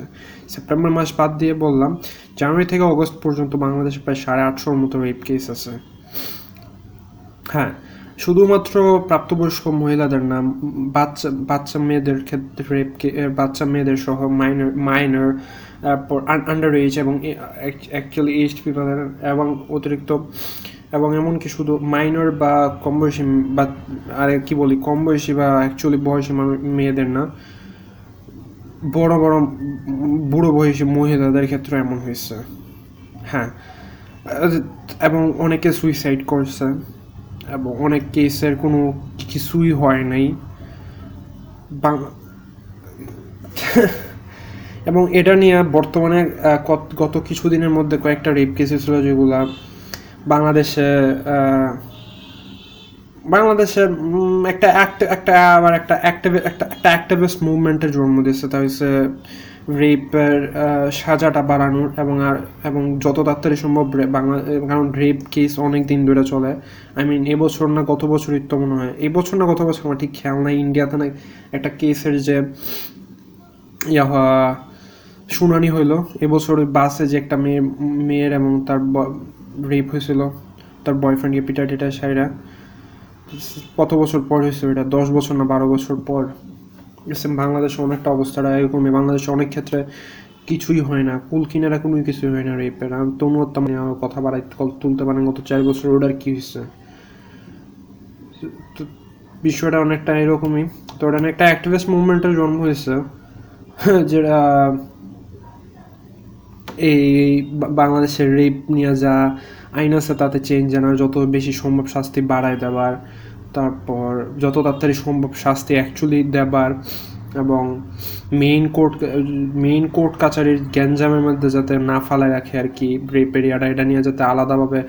সেপ্টেম্বর মাস বাদ দিয়ে বললাম জানুয়ারি থেকে অগস্ট পর্যন্ত বাংলাদেশে প্রায় সাড়ে আটশোর মতো রেপ কেস আছে। হ্যাঁ শুধুমাত্র প্রাপ্তবয়স্ক মহিলাদের নাম বাচ্চা বাচ্চা মেয়েদের ক্ষেত্রে রেপ বাচ্চা মেয়েদের সহ মাইনর মাইনর তারপর আন্ডার এজ এবং অ্যাকচুয়ালি এজড পিপলের এবং অতিরিক্ত, এবং এমনকি শুধু মাইনর বা কম বয়সী বা, আরে কি বলি, কম বয়সী বা অ্যাকচুয়ালি বয়সী মেয়েদের না বড় বড় বুড়ো বয়সী মহিলাদের ক্ষেত্রে এমন হয়েছে। হ্যাঁ। এবং অনেকে সুইসাইড করছে এবং অনেক কেসের কোনো কিছুই হয় নাই। এবং এটা নিয়ে বর্তমানে গত কিছুদিনের মধ্যে কয়েকটা রেপ কেস ছিল যেগুলা বাংলাদেশে বাংলাদেশে একটা একটা, আবার একটা অ্যাক্টিভ একটা একটা অ্যাক্টিভিস্ট মুভমেন্টের জন্ম দিয়েছে। তা হচ্ছে রেপের সাজাটা বাড়ানোর এবং আর, এবং যত তাড়াতাড়ি সম্ভব বাংলা, কারণ রেপ কেস অনেক দিন ধরে চলে। আই মিন এবছর না গত বছরই তো মনে হয়। এবছর না গত বছর আমার ঠিক খেয়াল নাই। ইন্ডিয়াতে না একটা কেসের যে ইয়া শুনানি হইল। এবছর বাসে যে একটা মেয়ে, মেয়ের এবং তার রেপ হয়েছিল। তার বয়ফ্রেন্ডকে পিটার টিটার সাইরা। কত বছর পর হয়েছে এটা দশ বছর না বারো বছর পর? বাংলাদেশে অনেকটা অবস্থাটা এরকমই বাংলাদেশে অনেক ক্ষেত্রে কিছুই হয় না। কুল কিনারা কোনো কিছুই হয় না রেপের আর তনু মানে কথা বাড়াই তুলতে পারেন, গত চার বছর ওটার কী হয়েছে? বিষয়টা অনেকটা এরকমই। তো ওটা একটা অ্যাক্টিভিস্ট মুভমেন্টের জন্ম হয়েছে, যেটা এই বাংলাদেশের রেপ নিয়ে যা আইন আছে তাতে চেঞ্জ আনার যত বেশি সম্ভব শাস্তি বাড়ায় দেওয়ার তারপর যত তাড়াতাড়ি সম্ভব শাস্তি অ্যাকচুয়ালি দেবার এবং মেইন কোর্ট মেইন কোর্ট কাছারির গ্যাঞ্জামের মধ্যে যাতে না ফালায় রাখে আর কি রেপ এরিয়াটা এটা নিয়ে যাতে আলাদাভাবে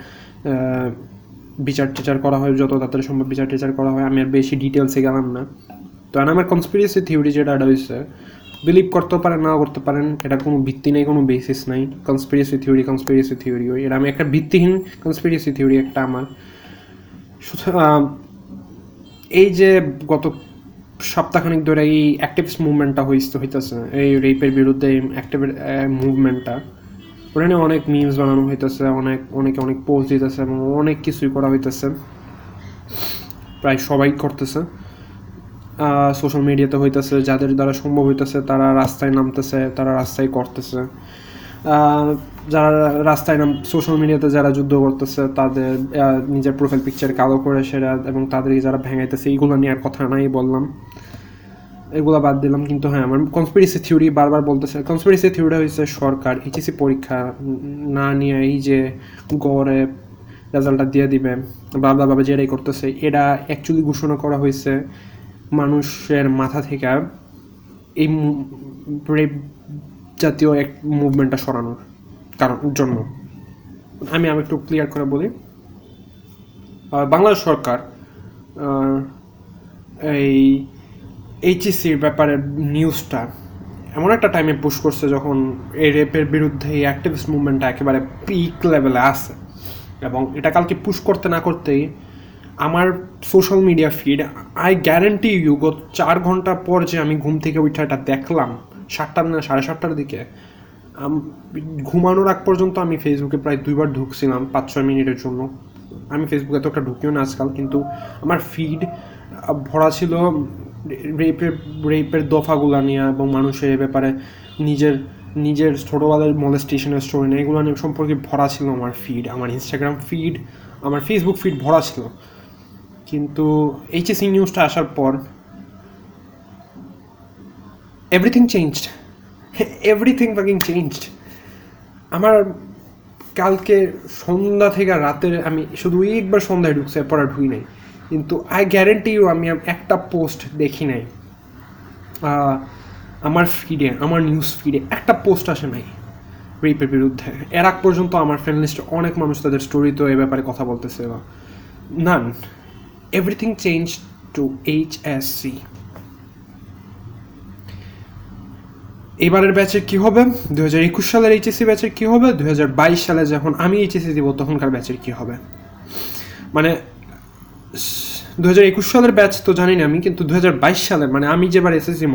বিচার টিচার করা হয়, যত তাড়াতাড়ি সম্ভব বিচার টিচার করা হয়, আমি আর বেশি ডিটেলসে গেলাম না। তো আমার কনস্পিরেসি থিওরি যেটা হয়েছে বিলিভ করতে পারেন না করতে পারেন, এটা কোনো ভিত্তি নেই, কোনো বেসিস নাই। কনস্পিরেসি থিওরি কনস্পিরেসি থিওরি এটা আমি একটা ভিত্তিহীন কনস্পিরেসি থিওরি একটা আমার। এই যে গত সপ্তাহখানিক ধরে এই অ্যাক্টিভিস্ট মুভমেন্টটা হইতে হইতেছে, এই রেপের বিরুদ্ধে অ্যাক্টিভ মুভমেন্টটা ওটা নিয়ে অনেক মিমস বানানো হইতেছে, অনেক, অনেকে অনেক পোস্ট দিতেছে এবং অনেক কিছুই করা হইতেছে। প্রায় সবাই করতেছে। সোশ্যাল মিডিয়াতে হইতেছে, যাদের দ্বারা সম্ভব হইতেছে, তারা রাস্তায় নামতেছে, তারা রাস্তায় করতেছে। যারা রাস্তায় নাম সোশ্যাল মিডিয়াতে যারা যুদ্ধ করতেছে, তাদের নিজের প্রোফাইল পিকচার কালো করে সেরা এবং তাদেরকে যারা ভেঙাইতেছে, এইগুলো নিয়ে আর কথা নাই বললাম। এগুলো বাদ দিলাম, কিন্তু হ্যাঁ আমার কনস্পিরেসি থিওরি বারবার বলতেছে। কনস্পিরেসি থিওরিটা হয়েছে সরকার এইচএসি পরীক্ষা না নিয়ে এই যে গড়ে রেজাল্টটা দিয়ে দিবে বারবার যেটাই করতেছে, এটা অ্যাকচুয়ালি ঘোষণা করা হয়েছে মানুষের মাথা থেকে এই রেপ জাতীয় এক মুভমেন্টটা সরানোর কারণ, জন্য। আমি আমি একটু ক্লিয়ার করে বলি। বাংলাদেশ সরকার এই এইচএসির ব্যাপারে নিউজটা এমন একটা টাইমে পুশ করছে যখন এই রেপের বিরুদ্ধে এই অ্যাক্টিভিস্ট মুভমেন্টটা একেবারে পিক লেভেলে আছে। এবং এটা কালকে পুশ করতে না করতেই আমার social media feed I guarantee you গত চার ঘণ্টা পর যে আমি ঘুম থেকে উঠে এটা দেখলাম সাতটার না, সাড়ে সাতটার দিকে ঘুমানোর আগ পর্যন্ত আমি ফেসবুকে প্রায় দুইবার ঢুকছিলাম, পাঁচ, ছয় মিনিটের জন্য। আমি ফেসবুকে তো একটা ঢুকিও না আজকাল, কিন্তু আমার ফিড ভরা ছিল রেপের রেপের দফাগুলা নিয়ে এবং মানুষের এ ব্যাপারে নিজের নিজের ছোটোবেলার মলেস্টেশনের স্টোরি নিয়ে, এগুলো নিয়ে সম্পর্কে ভরা ছিল আমার ফিড আমার ইনস্টাগ্রাম ফিড আমার ফেসবুক ফিড ভরা ছিল। কিন্তু এইচএসি নিউজটা আসার পর everything changed everything fucking changed আমার কালকে সন্ধ্যা থেকে রাতের আমি শুধু একবার সন্ধ্যায় ঢুকছে, এরপর আর ঢুই নাই। কিন্তু আই গ্যারেন্টি ইউ আমি একটা পোস্ট দেখি নাই। আমার ফিডে আমার নিউজ ফিডে একটা পোস্ট আসে নাই রেপের বিরুদ্ধে। এর আগ পর্যন্ত আমার ফ্রেন্ড অনেক মানুষ তাদের স্টোরিতেও এ ব্যাপারে কথা বলতেছে none to H S C এবারের ব্যাচের কি হবে? দু হাজার একুশ সালের এইচএসসি ব্যাচের কি হবে? দু হাজার বাইশ সালে যখন আমি এইচএসসি দিব, তখনকার ব্যাচের কি হবে? মানে দু হাজার একুশ সালের ব্যাচ তো জানি না আমি, কিন্তু দু হাজার বাইশ সালের মানে আমি যেবার এসেছি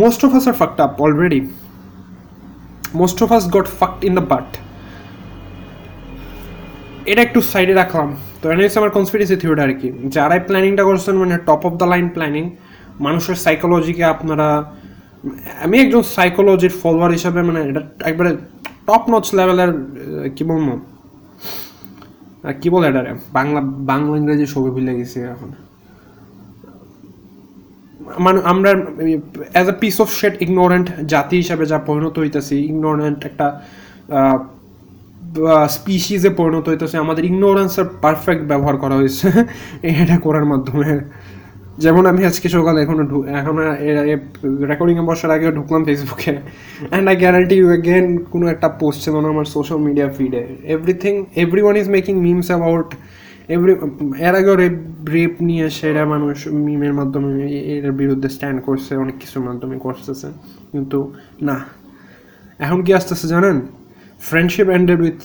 most of us are fucked up already most of us got fucked in the but এটা একটু সাইডে রাখলাম। তো এটা হচ্ছে আমার কনসপিরেসি থিওরি আর কি। যারাই প্ল্যানিংটা করছেন মানে top of the line planning মানুষের সাইকোলজিকে আপনারা, আমি একজন সাইকোলজির ফলোয়ার হিসাবে মানে এটা একবারে টপ নচ লেভেলের কি বলব? কি বলে এটা বাংলা বাংলা, ইংরেজি ছবি ভুলে গেছি এখন। মানে আমরা as a piece of shit ignorant জাতি হিসাবে যা পরিণত হইতেছি ইগনোরেন্ট একটা স্পিসিজে পরিণত হইতেছে। আমাদের ইগনোরেন্সের পারফেক্ট ব্যবহার করা হয়েছে। এটা করার মাধ্যমে। যেমন আমি আজকে সকালে এখনও এখন রেকর্ডিংয়ে বসার আগে ঢুকলাম ফেসবুকে and I guarantee you again কোনো একটা পোস্ট ছিল আমার social media ফিডে everything every one is making memes about every এর আগেও রেপ রেপ নিয়ে সেরা মানুষ মিমের মাধ্যমে এর বিরুদ্ধে স্ট্যান্ড করছে, অনেক কিছুর মাধ্যমে করতেছে। কিন্তু না। এখন কি আসতেছে জানেন? Friendship ended with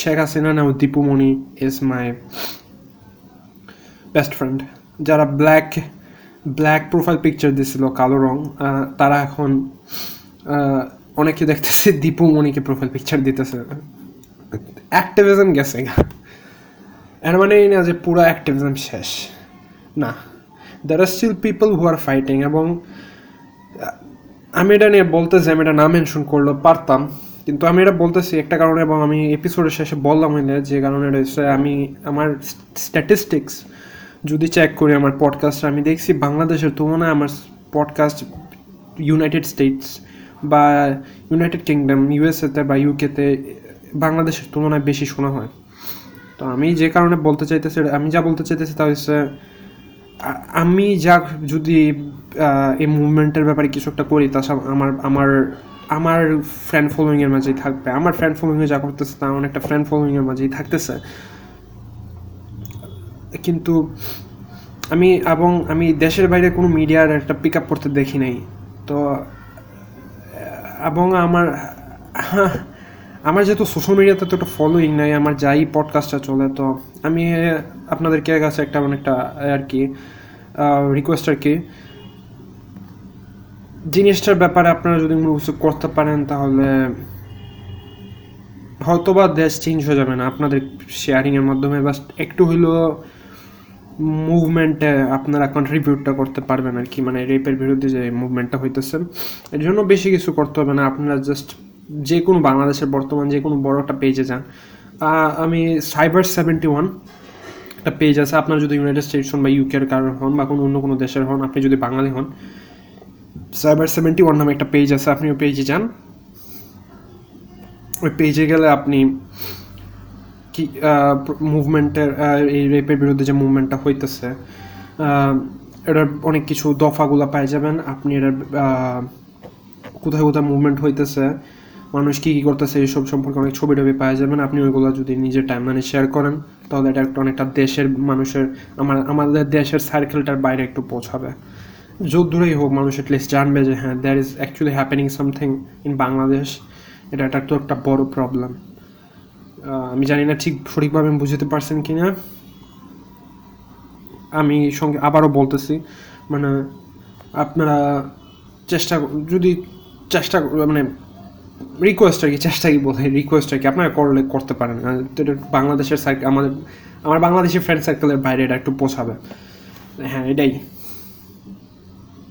Sheikh Hasina now Dipu Moni is my best friend যারা ব্ল্যাক ব্ল্যাক প্রোফাইল পিকচার দিছিল, কালো রং তারা এখন অনেকে দেখতেছে দীপুমণিকে প্রোফাইল পিকচার দিতেছে। অ্যাক্টিভিজম গেছে এর মানে এই না যে পুরো অ্যাক্টিভিজম শেষ। না। There are still people who are fighting এবং আমি এটা নিয়ে বলতে যে আমি এটা না মেনশন করলেও পারতাম। কিন্তু আমি এটা বলতেছি একটা কারণে এবং আমি এপিসোডের শেষে বললাম যে কারণে রয়েছে আমি আমার স্ট্যাটিস্টিক্স যদি চেক করি আমার পডকাস্ট আমি দেখছি বাংলাদেশের তুলনায় আমার পডকাস্ট ইউনাইটেড স্টেটস বা ইউনাইটেড কিংডম ইউএসএতে বা ইউকেতে বাংলাদেশের তুলনায় বেশি শোনা হয়। তো আমি যে কারণে বলতে চাইতেছি, আমি যা বলতে চাইতেছি তা হচ্ছে আমি যা যদি এই মুভমেন্টের ব্যাপারে কিছু একটা করি, তা আমার আমার আমার ফ্রেন্ড ফলোয়িংয়ের মাঝেই থাকবে। আমার ফ্রেন্ড ফলোয়িংয়ে যা করতেছে তা অনেকটা ফ্রেন্ড ফলোয়িংয়ের মাঝেই থাকতেছে। কিন্তু আমি এবং আমি দেশের বাইরে কোনো মিডিয়ার একটা পিক আপ করতে দেখি নাই। তো, এবং আমার আমার যেহেতু সোশ্যাল মিডিয়াতে তো একটা ফলোয়িং নাই, আমার যাই পডকাস্টটা চলে, তো আমি আপনাদেরকে কাছে একটা অনেকটা আর কি রিকোয়েস্ট আর কি। জিনিসটার ব্যাপারে আপনারা যদি কোনো কিছু করতে পারেন, তাহলে হয়তোবা দেশ চেঞ্জ হয়ে যাবে না। আপনাদের শেয়ারিংয়ের মাধ্যমে বা একটু হইলেও মুভমেন্টে আপনারা কন্ট্রিবিউটটা করতে পারবেন আর কি। মানে রেপের বিরুদ্ধে যে মুভমেন্টটা হইতেছে, এর জন্য বেশি কিছু করতে হবে না। আপনারা জাস্ট যে কোনো বাংলাদেশের বর্তমান যে কোনো বড় একটা পেজে যান। আমি সাইবার সেভেন্টি ওয়ান একটা পেজ আছে। আপনার যদি ইউনাইটেড স্টেটস হন বা ইউকের কারোর হন বা কোনো অন্য কোনো দেশের হন, আপনি যদি বাঙালি হন সাইবার সেভেন্টি ওয়ান নামে একটা পেজ আছে আপনি ওই পেজে যান। ওই পেজে গেলে আপনি কি মুভমেন্টের এই রেপের বিরুদ্ধে যে মুভমেন্টটা হইতেছে এটার অনেক কিছু দফাগুলো পাই যাবেন। আপনি এটার কোথায় কোথায় মুভমেন্ট হইতেছে, মানুষ কী কী করতেছে এইসব সম্পর্কে অনেক ছবি টবি পাওয়া যাবেন। আপনি ওইগুলো যদি নিজের টাইম মানে শেয়ার করেন, তাহলে এটা একটা অনেকটা দেশের মানুষের, আমার, আমাদের দেশের সার্কেলটার বাইরে একটু পৌঁছাবে। যত দূরেই হোক মানুষ অ্যাটলিস্ট জানবে যে হ্যাঁ there is actually happening something in Bangladesh এটা একটা তো একটা বড় প্রবলেম আমি জানি না ঠিক সঠিকভাবে বুঝতে পারছেন কি না আমি সঙ্গে আবারও বলতেছি মানে আপনারা চেষ্টা যদি চেষ্টা মানে রিকোয়েস্ট আর কি চেষ্টা কি বলে রিকোয়েস্ট আর কি, আপনারা করলে করতে পারেন। বাংলাদেশের সার্কেল আমাদের আমার বাংলাদেশের ফ্রেন্ড সার্কেলের বাইরে এটা একটু পৌঁছাবে। হ্যাঁ এটাই।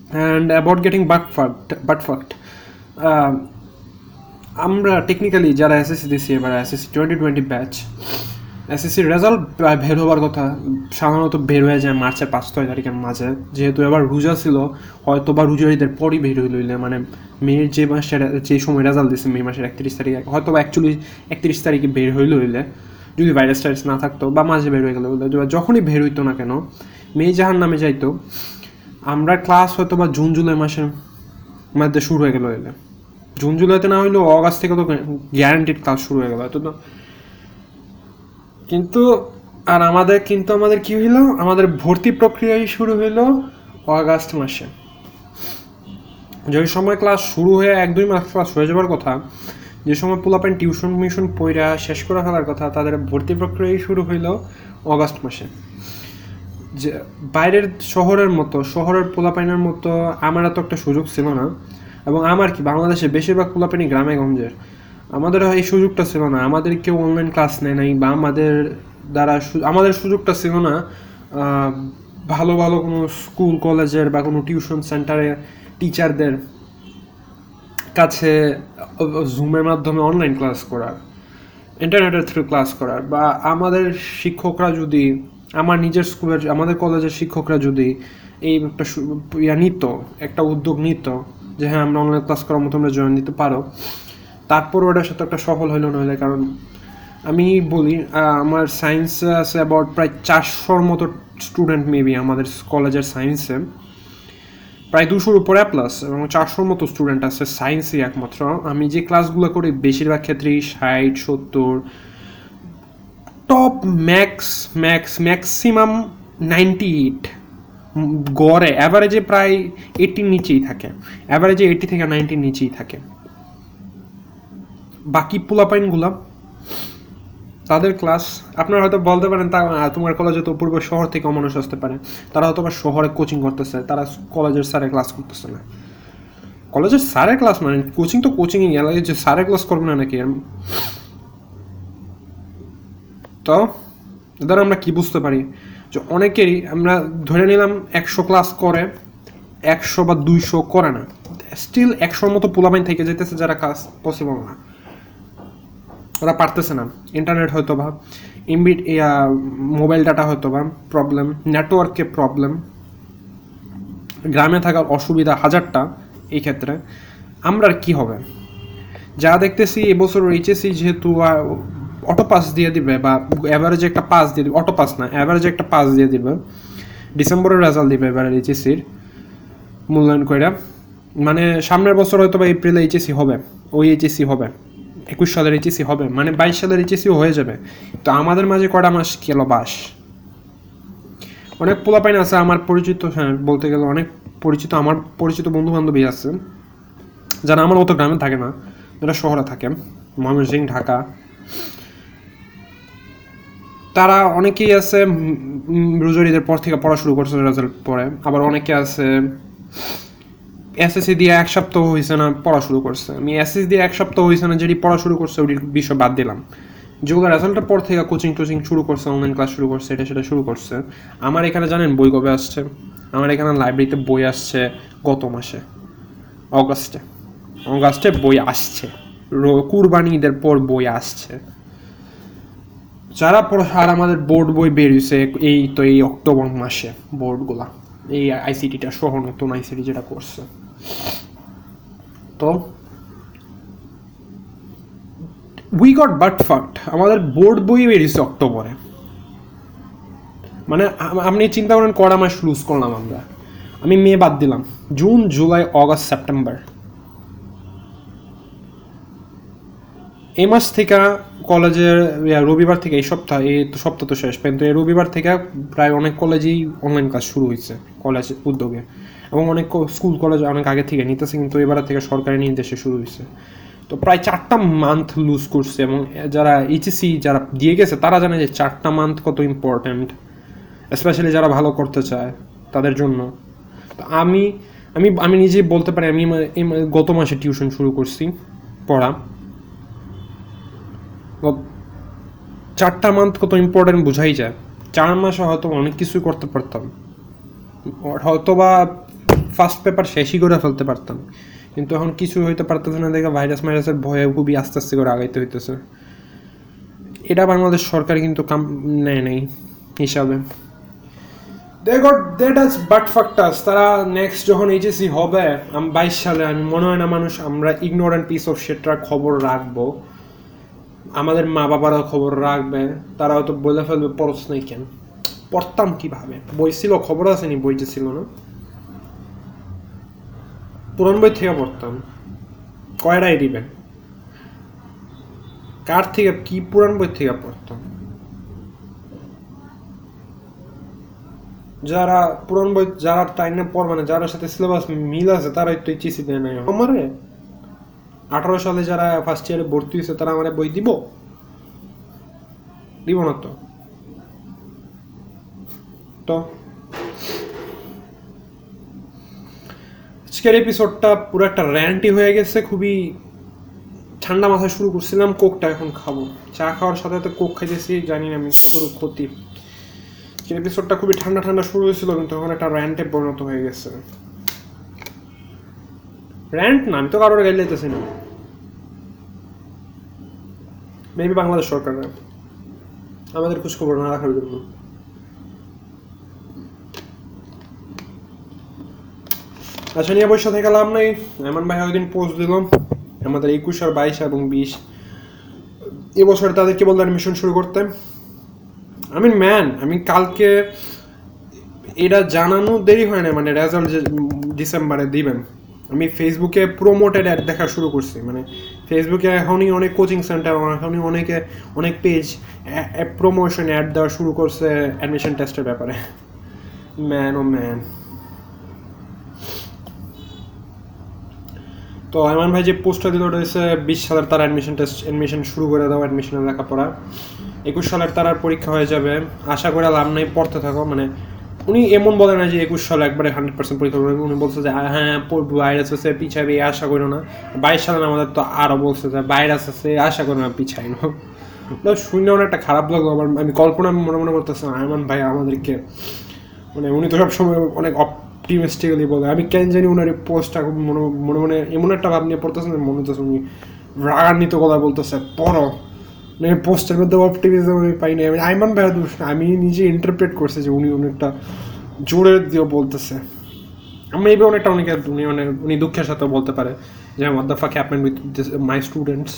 And about getting but fact but fact আমরা টেকনিক্যালি যারা এসএসসি দিচ্ছি এবার এসএসসি টোয়েন্টি টোয়েন্টি ব্যাচ এসএসসির রেজাল্ট বের হবার কথা সাধারণত বের হয়ে যায় মার্চের পাঁচ, ছয় তারিখের মাঝে। যেহেতু এবার রোজা ছিল হয়তো বা রোজার ঈদের পরই বের হইলে মানে মেয়ের যে মাসের, যে সময় রেজাল্ট দিচ্ছে মে মাসের একত্রিশ তারিখে হয়তো বা অ্যাকচুয়ালি একত্রিশ তারিখে বের হইলে হইলে যদি ভাইরাস টাইরাস না থাকতো বা মাঝে বের হয়ে গেলে যখনই বের হইতো না কেন মেয়ে যাহার নামে যাইতো। আমরা ক্লাস হয়তো বা জুন, জুলাই মাসের মধ্যে শুরু হয়ে গেল হইলে জুন, জুলাইতে না হইলেও অগাস্ট থেকে তো গ্যারান্টিড ক্লাস শুরু হয়ে গেল হয়তো তো। কিন্তু, আর আমাদের কিন্তু আমাদের কি হইল? আমাদের ভর্তি প্রক্রিয়াই শুরু হইল অগাস্ট মাসে। যে সময় ক্লাস শুরু হয়ে এক, দুই মাস ক্লাস হয়ে যাবার কথা, যে সময় পোলাপেন টিউশন মিশন পইরা শেষ করে ফেলার কথা, তাদের ভর্তি প্রক্রিয়াই শুরু হইল অগাস্ট মাসে। যে বাইরের শহরের মতো, শহরের পোলাপাইনের মতো আমার এত একটা সুযোগ ছিল না। এবং আমার কি, বাংলাদেশে বেশিরভাগ পোলাপাইনি গ্রামে গঞ্জের। আমাদের এই সুযোগটা ছিল না। আমাদের কেউ অনলাইন ক্লাস নেয় নাই বা আমাদের দ্বারা আমাদের সুযোগটা ছিল না ভালো ভালো কোনো স্কুল কলেজের বা কোনো টিউশন সেন্টারে টিচারদের কাছে জুমের মাধ্যমে অনলাইন ক্লাস করার ইন্টারনেটের থ্রু ক্লাস করার বা আমাদের শিক্ষকরা যদি আমার নিজের স্কুলের আমাদের কলেজের শিক্ষকরা যদি এই একটা ইয়া নিত, একটা উদ্যোগ নিত, যে হ্যাঁ আমরা অনলাইন ক্লাস করার মতো আমরা জয়েন দিতে পারো, তারপর ওটার সাথে একটা সফল হইল নইলে কারণ আমি বলি আমার সায়েন্স আছে অ্যাবাউট প্রায় চারশোর মতো স্টুডেন্ট মেবি আমাদের কলেজের সায়েন্সে প্রায় দুশোর উপরে প্লাস এবং চারশোর মতো স্টুডেন্ট আছে সায়েন্সই একমাত্র। আমি যে ক্লাসগুলো করি, বেশিরভাগ ক্ষেত্রেই ষাট, সত্তর top max max maximum ninety eight গড়ে অ্যাভারেজে প্রায় এইটির নিচেই থাকে। অ্যাভারেজে এইটি থেকে নাইনটির নিচেই থাকে। বাকি পোলাপাইনগুলা তাদের ক্লাস আপনারা হয়তো বলতে পারেন তা তোমার কলেজে তো পূর্ব শহর থেকে মানুষ আসতে পারে। তারা হয়তো বা শহরে কোচিং করতেছে, তারা কলেজের স্যারে ক্লাস করতেছে না। কলেজের স্যারের ক্লাস মানে কোচিং তো কোচিংই যে স্যারের ক্লাস করবে না নাকি? তো এদের আমরা কি বুঝতে পারি? যে অনেকেরই আমরা ধরে নিলাম একশো ক্লাস করে, একশো বা দুইশো করে না। স্টিল একশোর মতো পোলাপাইন থেকে যেতেছে যারা কাজ পসিবল না। ওরা পারতেছে না। ইন্টারনেট হয়তো বা ইমবি ইয়া মোবাইল ডাটা হয়তো বা প্রবলেম নেটওয়ার্কে প্রবলেম গ্রামে থাকার অসুবিধা হাজারটা এই ক্ষেত্রে। আমরা কি হবে? যা দেখতেছি, এবছর এইচএসসি যেহেতু অটো পাস দিয়ে দিবে বা অ্যাভারেজে একটা পাস দিয়ে দিবে অটো পাস না অ্যাভারেজে একটা পাস দিয়ে দিবে। ডিসেম্বরের রেজাল্ট দিবে এবার এইচএসসির মূল্যায়ন করে মানে সামনের বছর হয়তো বা এপ্রিলে এইচএসসি হবে, ওই এইচএসসি হবে, একুশ সালের এইচএসসি হবে মানে বাইশ সালের এইচএসসি হয়ে যাবে। তো আমাদের মাঝে কটা মাস গেল বাস? অনেক পোলাপাইন আছে, আমার পরিচিত হ্যাঁ বলতে গেলে অনেক পরিচিত, আমার পরিচিত বন্ধু বান্ধবী আছে, যারা আমার মতো গ্রামে থাকে না, যারা শহরে থাকে ময়মনসিং ঢাকা তারা অনেকেই আছে রোজারিদের পর থেকে পড়া শুরু করছে রেজাল্ট পরে। আবার অনেকে আছে, এসএসসি দিয়ে এক সপ্তাহ হয়েছে না পড়া শুরু করছে। আমি এসএসসি দিয়ে এক সপ্তাহ হয়েছে না, যেটি পড়া শুরু করছে, ওটির বিষয় বাদ দিলাম। যেগুলো রেজাল্টের পর থেকে কোচিং টোচিং শুরু করছে অনলাইন ক্লাস শুরু করছে, এটা সেটা শুরু করছে। আমার এখানে জানেন বই কবে আসছে? আমার এখানে লাইব্রেরিতে বই আসছে গত মাসে, অগস্টে। অগস্টে বই আসছে। কুরবানি ঈদের পর বই আসছে। যারা আর আমাদের বোর্ড বই বেরিয়েছে এই তো এই অক্টোবর মাসে বোর্ডগুলা, এই আইসিটিটা, সহ নতুন আইসিটি যেটা করছে। তো উই গট বাট ফাক্ট আমাদের বোর্ড বই বেরিয়েছে অক্টোবরে। মানে আপনি চিন্তা করেন, কটা মাস লুজ করলাম আমরা। আমি মে বাদ দিলাম। জুন জুলাই অগস্ট সেপ্টেম্বর এই মাস থেকে কলেজের রবিবার থেকে এই সপ্তাহ এই সপ্তাহ তো শেষ। কিন্তু এই রবিবার থেকে প্রায় অনেক কলেজেই অনলাইন কাজ শুরু হয়েছে, কলেজ উদ্যোগে। এবং অনেক স্কুল কলেজ অনেক আগে থেকে নিতেছে, কিন্তু এবার থেকে সরকারি নির্দেশে শুরু হয়েছে। তো প্রায় চারটা মান্থ লুজ করছে এবং যারা এইচএসসি যারা দিয়ে গেছে, তারা জানে যে চারটা মান্থ কত ইম্পর্ট্যান্ট স্পেশালি যারা ভালো করতে চায়, তাদের জন্য। তো আমি আমি আমি নিজেই বলতে পারি, আমি গত মাসে টিউশন শুরু করছি, পড়া। চারটা মান্থ কত ইম্পর্টেন্ট বোঝাই যায়। চার মাসে হয়তো অনেক কিছুই করতে পারতাম। হয়তো বা ফার্স্ট পেপার শেষই করে ফেলতে পারতাম। কিন্তু এখন কিছু হইতে পারতেছে না, দেখে ভাইরাস মাইরাসের ভয়ে খুবই আস্তে আস্তে করে আগাইতে হইতেছে। এটা বাংলাদেশ সরকার কিন্তু কাম নেয় নেই হিসাবে। They got that us but fact is তারা নেক্সট যখন এইচএসসি হবে বাইশ সালে, আমি মনে হয় না মানুষ আমরা ইগনোরেন্ট পিস অফ সেটার খবর রাখব। আমাদের মা বাবারা খবর রাখবে তারা হয়তো বলে ফেলবে, পড়স নাই কেন? পড়তাম কীভাবে? বই ছিল, খবর আসেনি বই যে ছিল না। পুরান বই থেকে পড়তাম। কয়টাই দিবেন? কার থেকে, কি পুরান বই থেকে পড়তাম? যারা পুরান বই, যারা টাইম না পড়বে না যারা সাথে সিলেবাস মিল আছে, তারাই তো চিসি দেয় নাই আমারে আঠারো সালে যারা ফার্স্ট ইয়ারে ভর্তি হয়েছে, তারা আমার বই দিব? দিব না তো? তো? আজকের এপিসোডটা পুরো একটা র্যান্টি হয়ে গেছে, খুবই ঠান্ডা মাথায় শুরু করছিলাম, কোকটা এখন খাব। চা খাওয়ার সাথে সাথে কোক খাইতেছি, জানি না আমি কতটুকু ক্ষতি। এপিসোডটা খুবই ঠান্ডা ঠান্ডা শুরু হয়েছিল, কিন্তু এখন একটা র্যান্টে পরিণত হয়ে গেছে। র্যান্ট না, আমি তো কারোর গাইলে যেতেছি না। মেবি বাংলাদেশ সরকার আমাদের খোঁজ খবর না রাখার জন্য। আচ্ছা নিয়ে বসে থেকে লাভ নেই। এমন ভাই ওই দিন পোস্ট দিলাম আমাদের একুশ আর বাইশ এবং বিশ। এবছর তাদেরকে বলতে অ্যাডমিশন শুরু করতে? আমি ম্যান আমি কালকে এটা জানানো দেরি হয় না মানে রেজাল্ট ডিসেম্বরে দিবেন। আমি ফেসবুকে প্রোমোটেড অ্যাড দেখা শুরু করছি। মানে ফেসবুকে এখনই অনেক কোচিং সেন্টার এখনই অনেকে, অনেক পেজ প্রমোশন অ্যাড দেওয়া শুরু করছে অ্যাডমিশন টেস্টের ব্যাপারে। ম্যান ও ম্যান তো এমন ভাই যে পোস্টটা দিল, ওটা হচ্ছে বিশ সালের তার অ্যাডমিশন টেস্ট অ্যাডমিশন শুরু করে দাও অ্যাডমিশনের লেখাপড়া। একুশ সালের তার পরীক্ষা হয়ে যাবে। আশা করে লাভ নেই, পড়তে থাকো। মানে উনি এমন বলে না যে একুশ সালে একবারে হান্ড্রেড পার্সেন্ট করবে। উনি বলছে যে হ্যাঁ পড়ব ভাইরাস আছে পিছাবে আশা করো না। বাইশ সালে আমাদের তো আরও বলছে যে, ভাইরাস আছে আশা করো না পিছাই না শুনে অনেকটা খারাপ লাগল আমার আমি কল্পনা মনে মনে করতেছিলাম আয়মান ভাই আমাদেরকে মানে উনি তো সবসময় অনেক অপটিমিস্টিক্যালি বলে। আমি কেন জানি ওনার পোস্টটা খুব মনে মনে মনে এমন একটা ভাব নিয়ে পড়তেছেন মনে হচ্ছে উনি রাগান্বিত কথা বলতেছে, পড়ো। মানে পোস্টের মধ্যে অপটিমিজম আমি পাই না আমি আইমান ভাইয়া দোষ না আমি নিজে ইন্টারপ্রেট করছি যে উনি অনেকটা জোরে দিয়ে বলতেছে। আমি এবার অনেকটা অনেকে উনি মানে উনি দুঃখের সাথে বলতে পারে যে what the fuck happen with my students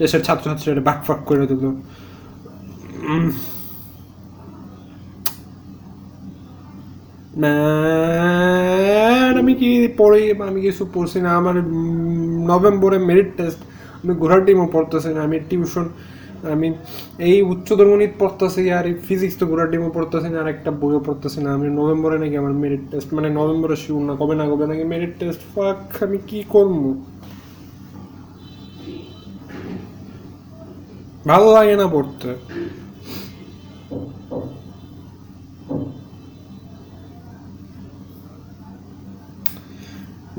দেশের ছাত্রছাত্রীরা বাক ফাক করে দিল। আমি কি পড়ি? আমি কিছু পড়ছি না। আমার নভেম্বরে মেরিট টেস্ট আমি ঘোরার টিমও পড়তেছি না। আমি টিউশন আমি এই উচ্চতর গণিত পড়তেছি, আর ফিজিক্স তো ঘোরার টিমও পড়তেছি না আর একটা বইও পড়তেছি না। আমি নভেম্বরে নাকি আমার মেরিট টেস্ট মানে নভেম্বরে শিউর না, কবে না কবে নাকি মেরিট টেস্ট ফাক আমি কি করব? ভালো লাগে না পড়তে।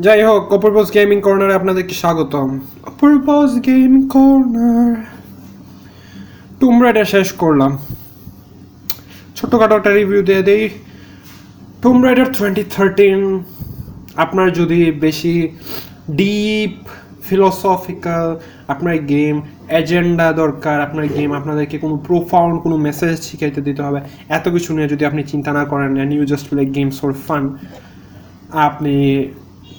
যাই হোক অপূর্বস গেমিং কর্নারে আপনাদেরকে স্বাগতম। অপূর্বস গেমিং কর্নার টুম রাইডার শেষ করলাম। ছোটোখাটো একটা রিভিউ দিয়ে দিই। টুম রাইডার টোয়েন্টি থার্টিন আপনার যদি বেশি ডিপ ফিলোসফিক্যাল আপনার গেম এজেন্ডা দরকার, আপনার গেম আপনাদেরকে কোনো প্রোফাউন্ড কোনো মেসেজ শিখাইতে দিতে হবে, এত কিছু নিয়ে যদি আপনি চিন্তা না করেন and you just play games for fun আপনি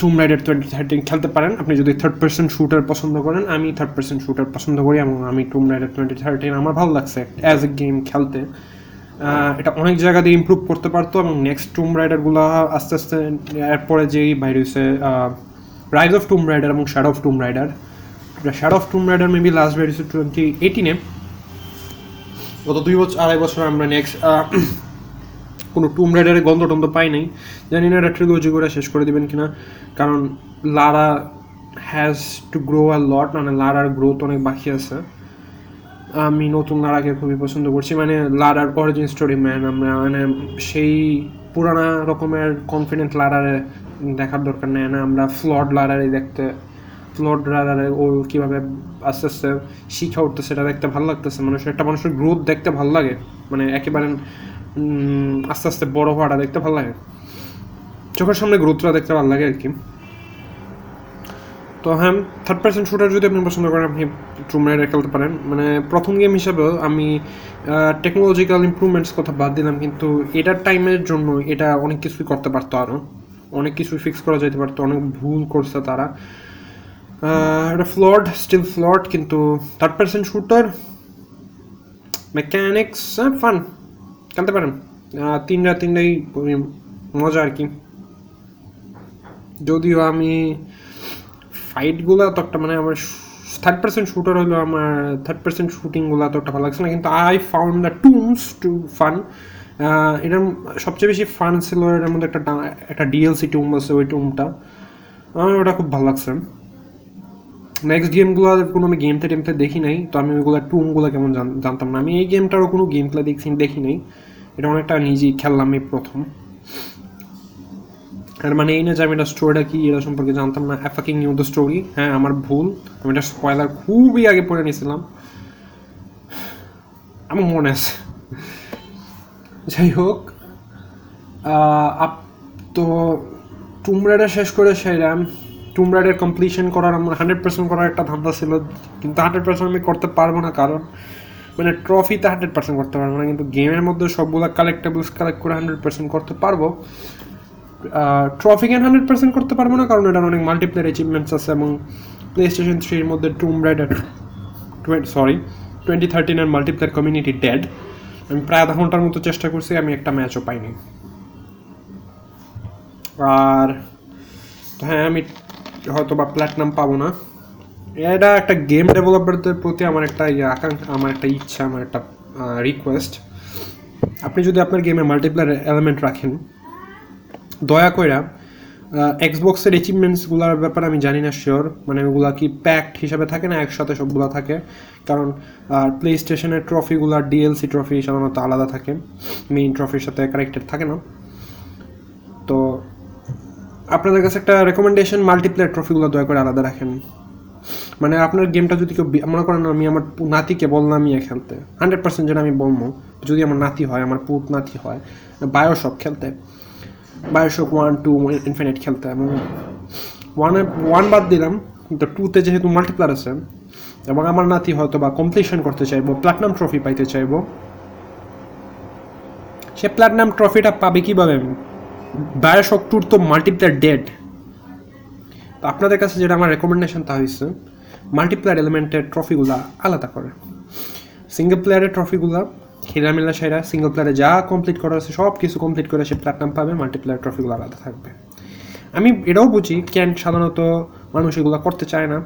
টুম রাইডার টোয়েন্টি থার্টিন খেলতে পারেন। আপনি যদি থার্ড পার্সেন্ট শুটার পছন্দ করেন, আমি থার্ড পার্সেন্ট শুটার পছন্দ করি এবং আমি টুম রাইডার টোয়েন্টি থার্টিন আমার ভালো লাগছে অ্যাজ এ গেম খেলতে। এটা অনেক জায়গা দিয়ে ইম্প্রুভ করতে পারতো এবং নেক্সট টুম রাইডারগুলো আস্তে আস্তে, এরপরে যেই বাইরে হয়েছে রাইজ অফ টুম রাইডার এবং shadow of Tomb Raider shadow of Tomb Raider maybe last বাইরে হয়েছে টোয়েন্টি এইটিনে গত দুই বছর, আড়াই বছর আমরা নেক্সট কোনো টুম রাইডারের গন্ধ টন্ধ পাই নাই। জানি না এটা ট্রিলজি করে শেষ করে দেবেন কিনা। কারণ Lara has to grow a lot মানে লারার গ্রোথ অনেক বাকি আছে। আমি নতুন লারাকে খুবই পছন্দ করছি। মানে লারার অরিজিন স্টোরি ম্যান আমরা মানে সেই পুরানা রকমের কনফিডেন্ট লারারে দেখার দরকার নেই। না আমরা ফ্লড লারারে দেখতে ফ্লড লারারে ও কীভাবে আস্তে আস্তে শিখা উঠতে সেটা দেখতে ভালো লাগতেছে। মানুষের, একটা মানুষের গ্রোথ দেখতে ভালো লাগে। মানে একেবারে আস্তে আস্তে বড় হওয়াটা দেখতে ভালো লাগে। চোখের সামনে গ্রোথটা দেখতে ভালো লাগে আর কি। তো হ্যাঁ থার্ড পার্সন শুটার যদি আপনি পছন্দ করেন, আপনি রাইডার খেলতে পারেন। মানে প্রথম গেম হিসাবেও আমি টেকনোলজিক্যাল ইম্প্রুভমেন্টস কথা বাদ দিলাম, কিন্তু এটার টাইমের জন্য এটা অনেক কিছুই করতে পারতো আরও অনেক কিছুই ফিক্স করা যেতে পারতো, অনেক ভুল করছে তারা। এটা ফ্লড স্টিল ফ্লড কিন্তু third person shooter mechanics fun খেলতে পারেন তিনটা তিনটাই মজা আর কি। যদিও আমি ফাইটগুলো ততটা মানে আমার থার্ড পার্সেন্ট শুটার হলো আমার থার্ড পার্সেন্ট শুটিংগুলো ততটা ভালো লাগছে না, কিন্তু I found the tombs too fun এটার সবচেয়ে বেশি ফান ছিল এটার মধ্যে একটা একটা ডিএলসি টুম আছে, ওই টুমটা আমার ওটা খুব ভালো লাগছে। নেক্সট গেমগুলো কোনো আমি গেমতে টেমতে দেখি নাই, তো আমি ওইগুলো টুমগুলো কেমন জানতাম না। আমি এই গেমটারও কোনো গেম প্লে দেখছি দেখি নাই। এটা অনেকটা নিজেই খেললাম এই প্রথম। আর মানে এই না যে আমি এটা স্টোরিটা কি, এটা সম্পর্কে জানতাম না অ্যাফাকিং নিউ দ্য স্টোরি হ্যাঁ আমার ভুল। আমি এটা স্পয়লার খুবই আগে পড়ে নিয়েছিলাম। আমার মনে আছে। যাই হোক আপ তো টুম শেষ করে সেরাম টুম রাইডার কমপ্লিশন করার আমার হান্ড্রেড পার্সেন্ট করার একটা ধান্দা ছিল। কিন্তু হান্ড্রেড পার্সেন্ট আমি করতে পারব না, কারণ মানে ট্রফিতে হান্ড্রেড পার্সেন্ট করতে পারব না, কিন্তু গেমের মধ্যে সবগুলো কালেক্টেবলস কালেক্ট করে হান্ড্রেড পার্সেন্ট করতে পারব। ট্রফি গেম হান্ড্রেড পার্সেন্ট করতে পারব না, কারণ এটার অনেক মাল্টিপ্লেয়ার অ্যাচিভমেন্টস আছে এবং প্লে স্টেশন থ্রির মধ্যে টুম রাইডার সরি টোয়েন্টি থার্টিনের মাল্টিপ্লেয়ার কমিউনিটি ডেড আমি প্রায় আধা ঘণ্টার মতো চেষ্টা করছি, আমি একটা ম্যাচও পাইনি। আর হ্যাঁ আমি হয়তো বা প্ল্যাটনাম পাবো না। এটা একটা গেম ডেভেলপারদের প্রতি আমার একটা ইয়ে আকাঙ্ক্ষা, আমার একটা ইচ্ছা, আমার একটা রিকোয়েস্ট আপনি যদি আপনার গেমে মাল্টিপ্লেয়ার এলিমেন্ট রাখেন, দয়া কইরা এক্সবক্সের অ্যাচিভমেন্টসগুলোর ব্যাপারে আমি জানি না শিওর মানে ওগুলা কি প্যাকড হিসাবে থাকে না, একসাথে সবগুলো থাকে? কারণ প্লে স্টেশনের ট্রফিগুলো ডিএলসি ট্রফি সাধারণত আলাদা থাকে মেইন ট্রফির সাথে কানেক্টেড থাকে না। তো, আপনাদের কাছে একটা রেকমেন্ডেশন মাল্টিপ্লেয়ার ট্রফিগুলো দয়া করে আলাদা রাখেন। মানে আপনার গেমটা যদি কেউ মনে করেন আমি আমার নাতিকে বললাম ইয়ে খেলতে। হান্ড্রেড পার্সেন্ট যেটা আমি বলব, যদি আমার নাতি হয়, আমার পুত নাতি হয় বায়োশক খেলতে। বায়োশক ওয়ান টু ইনফিনিট খেলতে এবং ওয়ানে ওয়ান বাদ দিলাম, কিন্তু টুতে যেহেতু মাল্টিপ্লার আছে, এবং আমার নাতি হয়তো বা কমপ্লিশন করতে চাইব প্লাটনাম ট্রফি পাইতে চাইব, সে প্লাটনাম ট্রফিটা পাবে কীভাবে? বায়োশক টুর তো মাল্টিপ্লেয়ার ডেড তো আপনাদের কাছে যেটা আমার রেকমেন্ডেশন তা হয়েছে মাল্টিপ্লেয়ার এলিমেন্টের ট্রফিগুলো আলাদা করে। সিঙ্গেল প্লেয়ারের ট্রফিগুলো খেলামেলা সেরা সিঙ্গেল প্লেয়ারে যা কমপ্লিট করা আছে সব কিছু কমপ্লিট করে সে প্ল্যাটনাম পাবে মাল্টিপ্লেয়ার ট্রফিগুলো আলাদা থাকবে। আমি এটাও বুঝি ক্যান সাধারণত মানুষ এগুলো করতে চায় না?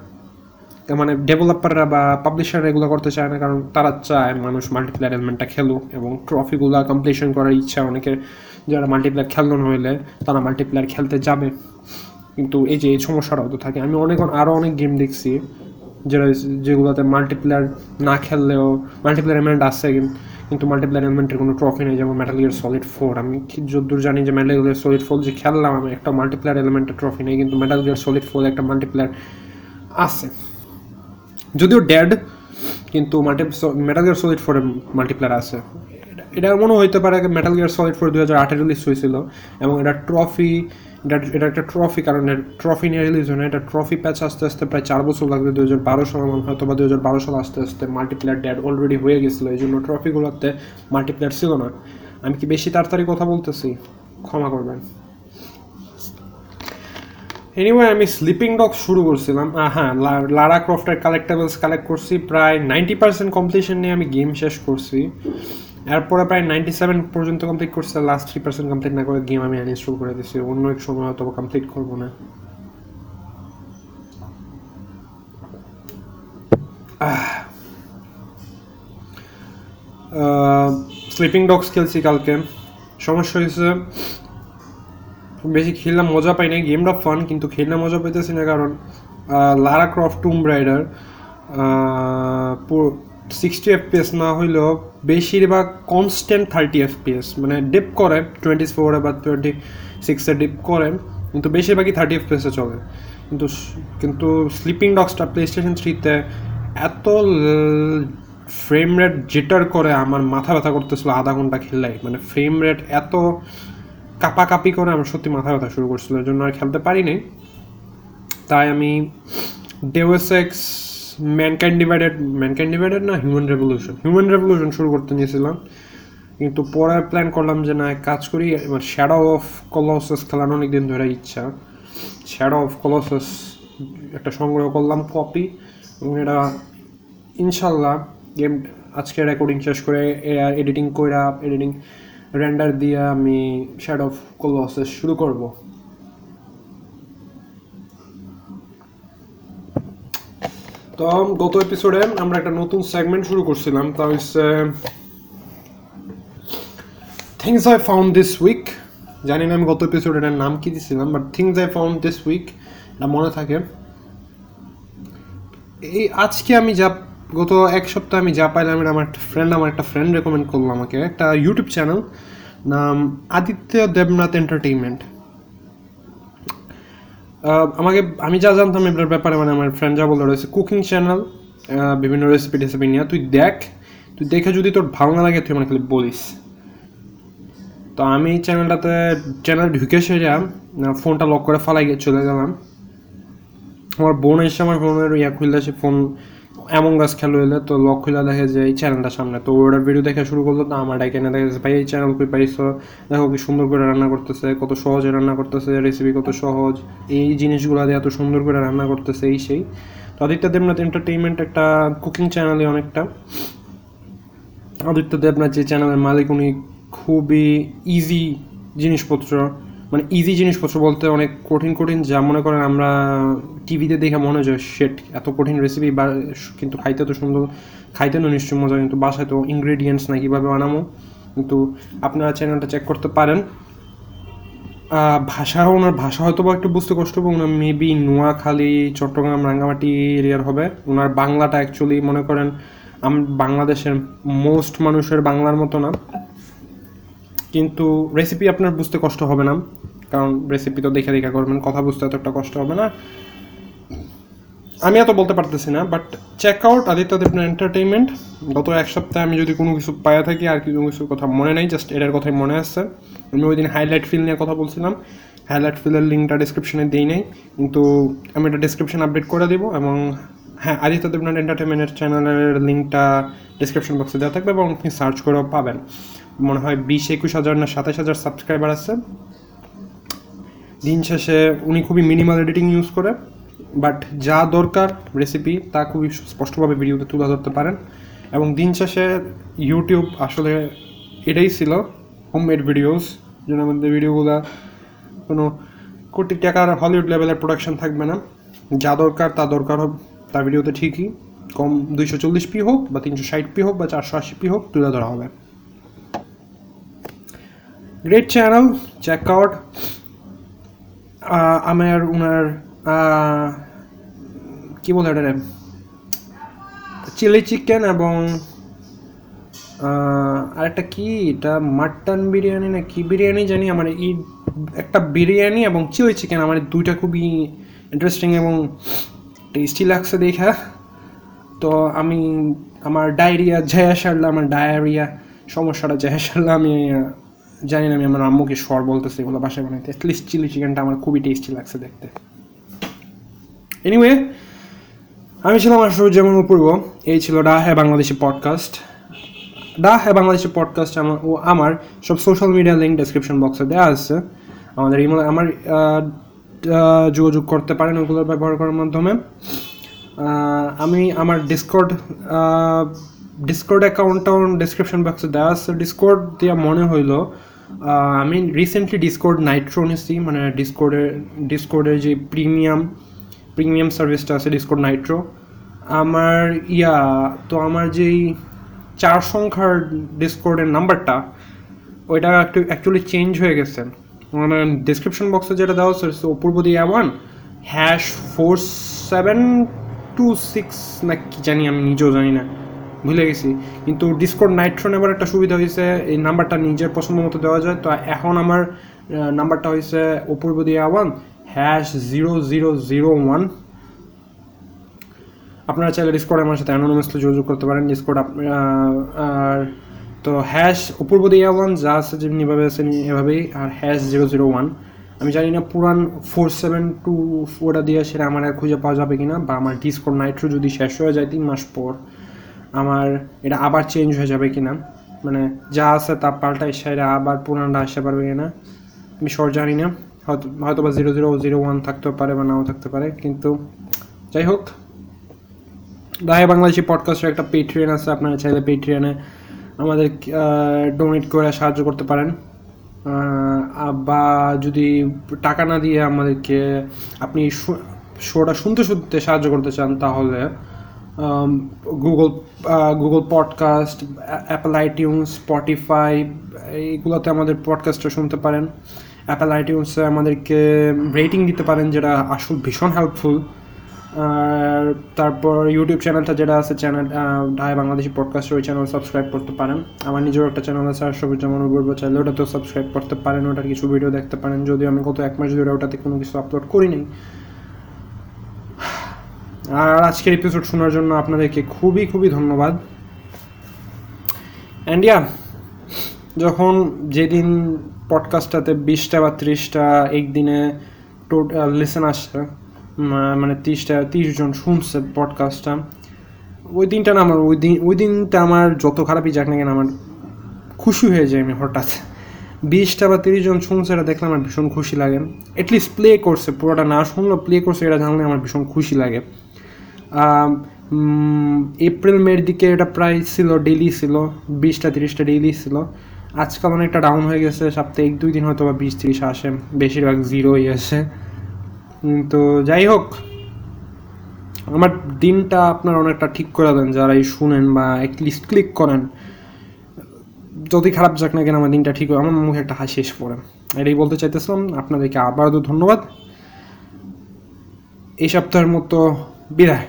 মানে ডেভেলপাররা বা পাবলিশাররা এগুলো করতে চায় না, কারণ তারা চায় মানুষ মাল্টিপ্লেয়ার এলিমেন্টটা খেলুক এবং ট্রফিগুলো কমপ্লিশন করার ইচ্ছা অনেকের যারা মাল্টিপ্লেয়ার খেলন হইলে তারা মাল্টিপ্লেয়ার খেলতে যাবে। কিন্তু এই যে এই সমস্যাটাও তো থাকে। আমি অনেক আরও অনেক গেম দেখছি যেটা যেগুলোতে মাল্টিপ্লেয়ার না খেললেও মাল্টিপ্লেয়ার এলিমেন্ট আছে কিন্তু মাল্টিপ্লেয়ার এলিমেন্টের কোনো ট্রফি নেই যেমন মেটাল গিয়ার সলিড ফোর আমি যতদূর জানি যে মেটাল গিয়ার সলিড ফোর যে খেললাম আমি, একটা মাল্টিপ্লেয়ার এলিমেন্টের ট্রফি নেই, কিন্তু মেটাল গিয়ার সলিড ফোর একটা মাল্টিপ্লেয়ার আছে। যদিও ড্যাড কিন্তু মাল্টি মেটাল গিয়ার সলিড ফোরে মাল্টিপ্লেয়ার আছে। এটা- এটা মনে হইতে পারে মেটাল গিয়ার সলিড ফোর দু হাজার আটে রিলিজ হয়েছিল এবং এটা ট্রফি এটা এটা একটা ট্রফি কারণ ট্রফি নিয়ে রিলিজ হয় না। এটা ট্রফি প্যাচ আস্তে আস্তে প্রায় চার বছর লাগবে দু হাজার বারো সাল হয়তো বা দু হাজার বারো সাল আস্তে আস্তে মাল্টিপ্লেয়ার ড্যাড অলরেডি হয়ে গেছিল। এই জন্য ট্রফিগুলোতে মাল্টিপ্লেয়ার ছিল না। আমি কি বেশি তাড়াতাড়ি কথা বলতেছি? ক্ষমা করবেন। এনিওয়ে আমি স্লিপিং ডগ শুরু করছিলাম। হ্যাঁ লারা ক্রফটের কালেক্টেবলস কালেক্ট করছি। প্রায় নাইনটি পার্সেন্ট কমপ্লিশন নিয়ে আমি গেম শেষ করছি। এরপরে প্রায় নাইনটি সেভেন পর্যন্ত কমপ্লিট করছে লাস্ট থ্রি পার্সেন্ট কমপ্লিট না করে গেম আমি আনইনস্টল করে দিচ্ছি অন্য এক সময় হয়তো কমপ্লিট করব না। স্লিপিং ডগস খেলছি কালকে। সমস্যা হয়েছে, বেশি খেললাম মজা পাই না গেমটা ফান কিন্তু খেললে মজা পাইতেছি না কারণ Lara Croft Tomb Raider sixty FPS না হইলেও বেশিরভাগ কনস্ট্যান্ট থার্টি এফপিএস মানে ডিপ করে টোয়েন্টি ফোরে বা টোয়েন্টি সিক্সে ডিপ করে, কিন্তু বেশিরভাগই থার্টি এফপিএসে চলে। কিন্তু কিন্তু স্লিপিং ডগসটা প্লে স্টেশন থ্রিতে এত ফ্রেম রেট জিটার করে, আমার মাথা ব্যথা করতেছিল আধা ঘণ্টা খেললাই। মানে ফ্রেম রেট এত কাপাকাপি করে, আমার সত্যি মাথা ব্যথা শুরু করছিল এর জন্য আর খেলতে পারিনি। তাই আমি Deus Ex Mankind Divided Mankind Divided না হিউম্যান রেভলিউশন হিউম্যান রেভলিউশন শুরু করতে নিয়েছিলাম। কিন্তু পরে প্ল্যান করলাম যে না কাজ করি আমার শ্যাডো অফ কলসেস খেলানো অনেক দিন ধরে ইচ্ছা। শ্যাডো অফ কলসেস একটা সংগ্রহ করলাম কপি এবং এটা ইনশাল্লাহ গেম আজকে রেকর্ডিং শেষ করে এডিটিং কইরা এডিটিং রেন্ডার দিয়ে আমি শ্যাডো অফ কলসেস শুরু করব। তো, গত এপিসোডে আমরা একটা নতুন সেগমেন্ট শুরু করছিলাম, তা হচ্ছে things I found this week জানি না আমি গত এপিসোডে এটার নাম কি দিছিলাম but things I found this week এটা মনে থাকে। এই আজকে আমি যা, গত এক সপ্তাহ আমি যা পাইলাম, এটা আমার একটা ফ্রেন্ড আমার একটা ফ্রেন্ড রেকমেন্ড করল আমাকে, একটা ইউটিউব চ্যানেল নাম আদিত্য দেবনাথ এন্টারটেইনমেন্ট আমাকে, আমি যা জানতাম এটার ব্যাপারে মানে আমার ফ্রেন্ড যা বলল রয়েছে কুকিং চ্যানেল বিভিন্ন রেসিপি টেসিপি নিয়ে। তুই দেখ, তুই দেখে যদি তোর ভালো না লাগে, তুই আমার খালি বলিস। তো আমি চ্যানেলটাতে চ্যানেল ঢুকে সেরা ফোনটা লক করে ফালাই চলে গেলাম। আমার বোন এসে আমার ফোনের ইয়া খুললে, সে ফোন এমন গাছ খেলো এলে তো লক খুলে দেখে যে এই চ্যানেলটার সামনে। তো ওটার ভিডিও দেখে শুরু করল তো আমার ডাইকে দেখে যে, ভাই এই চ্যানেল কই পাইছো? দেখো কি সুন্দর করে রান্না করতেছে কত সহজে রান্না করতেছে রেসিপি কত সহজ এই জিনিসগুলো দিয়ে এত সুন্দর করে রান্না করতেছে এই সেই। তো আদিত্য দেবনাথ এন্টারটেইনমেন্ট একটা কুকিং চ্যানেলে অনেকটা। আদিত্য দেবনাথ যে চ্যানেলের মালিক উনি খুবই ইজি জিনিসপত্র মানে ইজি জিনিসপত্র বলতে অনেক কঠিন কঠিন। যা মনে করেন আমরা টিভিতে দেখে মনে হয় শেট এত কঠিন রেসিপি বা কিন্তু খাইতে তো সুন্দর। খাইতে না নিশ্চয়ই মজা, কিন্তু বাসায় তো ইনগ্রেডিয়েন্টস না কীভাবে বানাবো? কিন্তু আপনারা চ্যানেলটা চেক করতে পারেন। ভাষা ওনার ভাষা হয়তো বা একটু বুঝতে কষ্ট হবে, ওনার মেবি নোয়াখালী, চট্টগ্রাম, রাঙ্গামাটি এরিয়ার হবে। ওনার বাংলাটা অ্যাকচুয়ালি মনে করেন, আম, বাংলাদেশের মোস্ট মানুষের বাংলার মতো না। কিন্তু রেসিপি আপনার বুঝতে কষ্ট হবে না, কারণ রেসিপি তো দেখে দেখে করবেন, কথা বুঝতে এতটা কষ্ট হবে না। আমি এত বলতে পারতেছি না but check out Aditya Debnath entertainment গত এক সপ্তাহে আমি যদি কোনো কিছু পায়া থাকি, আর কিছু কিছু কথা মনে নাই জাস্ট এটার কথাই মনে আসছে আমি ওই দিন হাইলাইট ফিল নিয়ে কথা বলছিলাম। হাইলাইট ফিলের লিঙ্কটা ডিসক্রিপশনে দিই নাই, কিন্তু আমি এটা ডিসক্রিপশন আপডেট করে দেবো এবং হ্যাঁ আদিত্য দেবনাথ এন্টারটেনমেন্টের চ্যানেলের লিঙ্কটা ডিসক্রিপশন বক্সে দেওয়া থাকবে এবং আপনি সার্চ করেও পাবেন। মনে হয় বিশ, একুশ হাজার না সাতাশ হাজার সাবস্ক্রাইবার আছে। দিন শেষে উনি খুবই মিনিমাল এডিটিং ইউজ করে বাট যা দরকার রেসিপি তা খুবই স্পষ্টভাবে ভিডিওতে তুলে ধরতে পারেন। এবং দিন শেষে ইউটিউব আসলে এটাই ছিল হোমমেড ভিডিওস যেন আমাদের ভিডিওগুলো কোনো কোটি টাকার হলিউড লেভেলের প্রোডাকশন থাকবে না। যা দরকার তা দরকার হোক তার ভিডিওতে ঠিকই। কম দুইশো চল্লিশ পি হোক বা তিনশো ষাট পি হোক বা চারশো আশি পি হোক তুলে ধরা হবে। গ্রেট চ্যানেল চেক আউট আমার ওনার কি বলে এটা চিলি চিকেন এবং আরেকটা কি? এটা মাটন বিরিয়ানি না কি বিরিয়ানি জানি? আমার এই একটা বিরিয়ানি এবং চিলি চিকেন আমার দুইটা খুবই ইন্টারেস্টিং এবং টেস্টি লাগছে দেখা। তো আমি, আমার ডায়রিয়া জয়া সারলে, আমার ডায়রিয়া সমস্যাটা জয়া সারলে, আমি জানি না, আমি আমার আম্মুকে স্বর বলতেছি, এগুলো বাসায় বানাইতে। অ্যাটলিস্ট চিলি চিকেনটা আমার খুবই টেস্টি লাগছে দেখতে। এনিওয়ে আমি ছিলাম যেমন অপূর্ব। এই ছিল ডা হ্যাঁ বাংলাদেশি পডকাস্ট ডা হ্যাঁ বাংলাদেশি পডকাস্ট আমার ও আমার সব সোশ্যাল মিডিয়া লিঙ্ক ডেসক্রিপশন বক্সে দেওয়া আছে। আমাদের ইমেল আমার যোগাযোগ করতে পারেন ওগুলো ব্যবহার করার মাধ্যমে। আমি আমার ডিসকর্ড ডিসকর্ড অ্যাকাউন্টটাও ডিসক্রিপশন বক্সে দেওয়া আছে। ডিসকর্ড দিয়ে মনে হইল আমি রিসেন্টলি ডিসকোড নাইট্রো নিছি মানে ডিসকর্ডের ডিসকর্ডের যে প্রিমিয়াম প্রিমিয়াম সার্ভিসটা আছে ডিসকোড নাইট্রো আমার, ইয়া, তো আমার যেই চার সংখ্যার ডিসকোডের নাম্বারটা ওইটা একটু অ্যাকচুয়ালি চেঞ্জ হয়ে গেছে। মানে ডিসক্রিপশন বক্সে যেটা দেওয়া হচ্ছে Apurbo Dia one hash four seven two six না কি জানি আমি নিজেও জানি না। ভুলে গেছি। কিন্তু ডিসকর্ড নাইট্রো নেবার একটা সুবিধা হয়েছে এই নাম্বারটা নিজের পছন্দ মতো দেওয়া যায়। তো এখন আমার নাম্বারটা হয়েছে Apurbo Dia one hash zero zero zero one আপনারা চাইলে ডিসকর্ড আমার সাথে অ্যানোনিমাসলি যোগাযোগ করতে পারেন। ডিসকর্ড আর তো হ্যাশ অপূর্ব দিয়া ওয়ান যা আছে যেমনিভাবে আছে এভাবেই, আর হ্যাশ জিরো জিরো ওয়ান আমি জানি না পুরান ফোর সেভেন টু ওটা দিয়ে সেটা আমার আর খুঁজে পাওয়া যাবে কিনা, বা আমার ডিসকর্ড নাইট্রো যদি শেষ হয়ে যায় তিন মাস পর আমার এটা আবার চেঞ্জ হয়ে যাবে কিনা? মানে যা আছে তা পাল্টাই সেটা আবার পুরানটা আসতে পারবে কিনা? আমি শর্ট জানি না। হয়তো হয়তো বা জিরো জিরো জিরো ওয়ান থাকতে পারে বা নাও থাকতে পারে, কিন্তু যাই হোক। দায় বাংলাদেশি পডকাস্টের একটা পেট্রিয়ান আছে, আপনারা চাইলে পেট্রিয়ানে আমাদের ডোনেট করে সাহায্য করতে পারেন। বা যদি টাকা না দিয়ে আমাদেরকে আপনি শোটা শুনতে শুনতে সাহায্য করতে চান, তাহলে Google Google podcast Apple iTunes Spotify এইগুলোতে আমাদের পডকাস্টটা শুনতে পারেন। অ্যাপেল আইটিউন্সে আমাদেরকে রেটিং দিতে পারেন, যেটা আসল ভীষণ হেল্পফুল আর তারপর ইউটিউব চ্যানেলটা যেটা আছে চ্যানেল ঢাই বাংলাদেশি পডকাস্ট ওই চ্যানেল সাবস্ক্রাইব করতে পারেন। আমার নিজের একটা চ্যানেল আছে, আর সবুজ জামান বলব চাইলে ওটাতেও সাবস্ক্রাইব করতে পারেন, ওটার কিছু ভিডিও দেখতে পারেন। যদিও আমি গত এক মাস ধরে ওটাতে কোনো কিছু আপলোড করিনি। আর আজকের এপিসোড শোনার জন্য আপনাদেরকে খুবই খুবই ধন্যবাদ। অ্যান্ড ইয়া যখন যেদিন পডকাস্টটাতে বিশটা বা ত্রিশটা একদিনে টোটাল লিসেন আসছে মানে তিরিশটা, তিরিশ জন শুনছে পডকাস্টটা ওই দিনটা না আমার, ওই দিন, ওই দিনটা আমার যত খারাপই যাক না কেন আমার খুশি হয়ে যায় আমি হঠাৎ। বিশটা বা তিরিশ জন শুনছে এটা দেখলে আমার ভীষণ খুশি লাগে। অ্যাটলিস্ট প্লে করছে, পুরোটা না শুনলেও প্লে করছে, এটা জানলে আমার ভীষণ খুশি লাগে। এপ্রিল মের দিকে এটা প্রায় ছিল ডেলি ছিল, বিশটা, তিরিশটা ডেইলি ছিল। আজকাল অনেকটা ডাউন হয়ে গেছে সপ্তাহে এক দুই দিন হয়তো বা বিশ, তিরিশ আসে, বেশিরভাগ জিরোই আসে। তো যাই হোক, আমার দিনটা আপনার অনেকটা ঠিক করে দেন, যারা এই শুনেন বা লিস্ট ক্লিক করেন। যদি খারাপ যাক না কেন, আমার দিনটা ঠিক হয় আমার মুখে একটা হাসি এসে পড়ে। এটাই বলতে চাইতেছিলাম, আপনাদেরকে আবারও ধন্যবাদ। এই সপ্তাহের মতো বিদায়।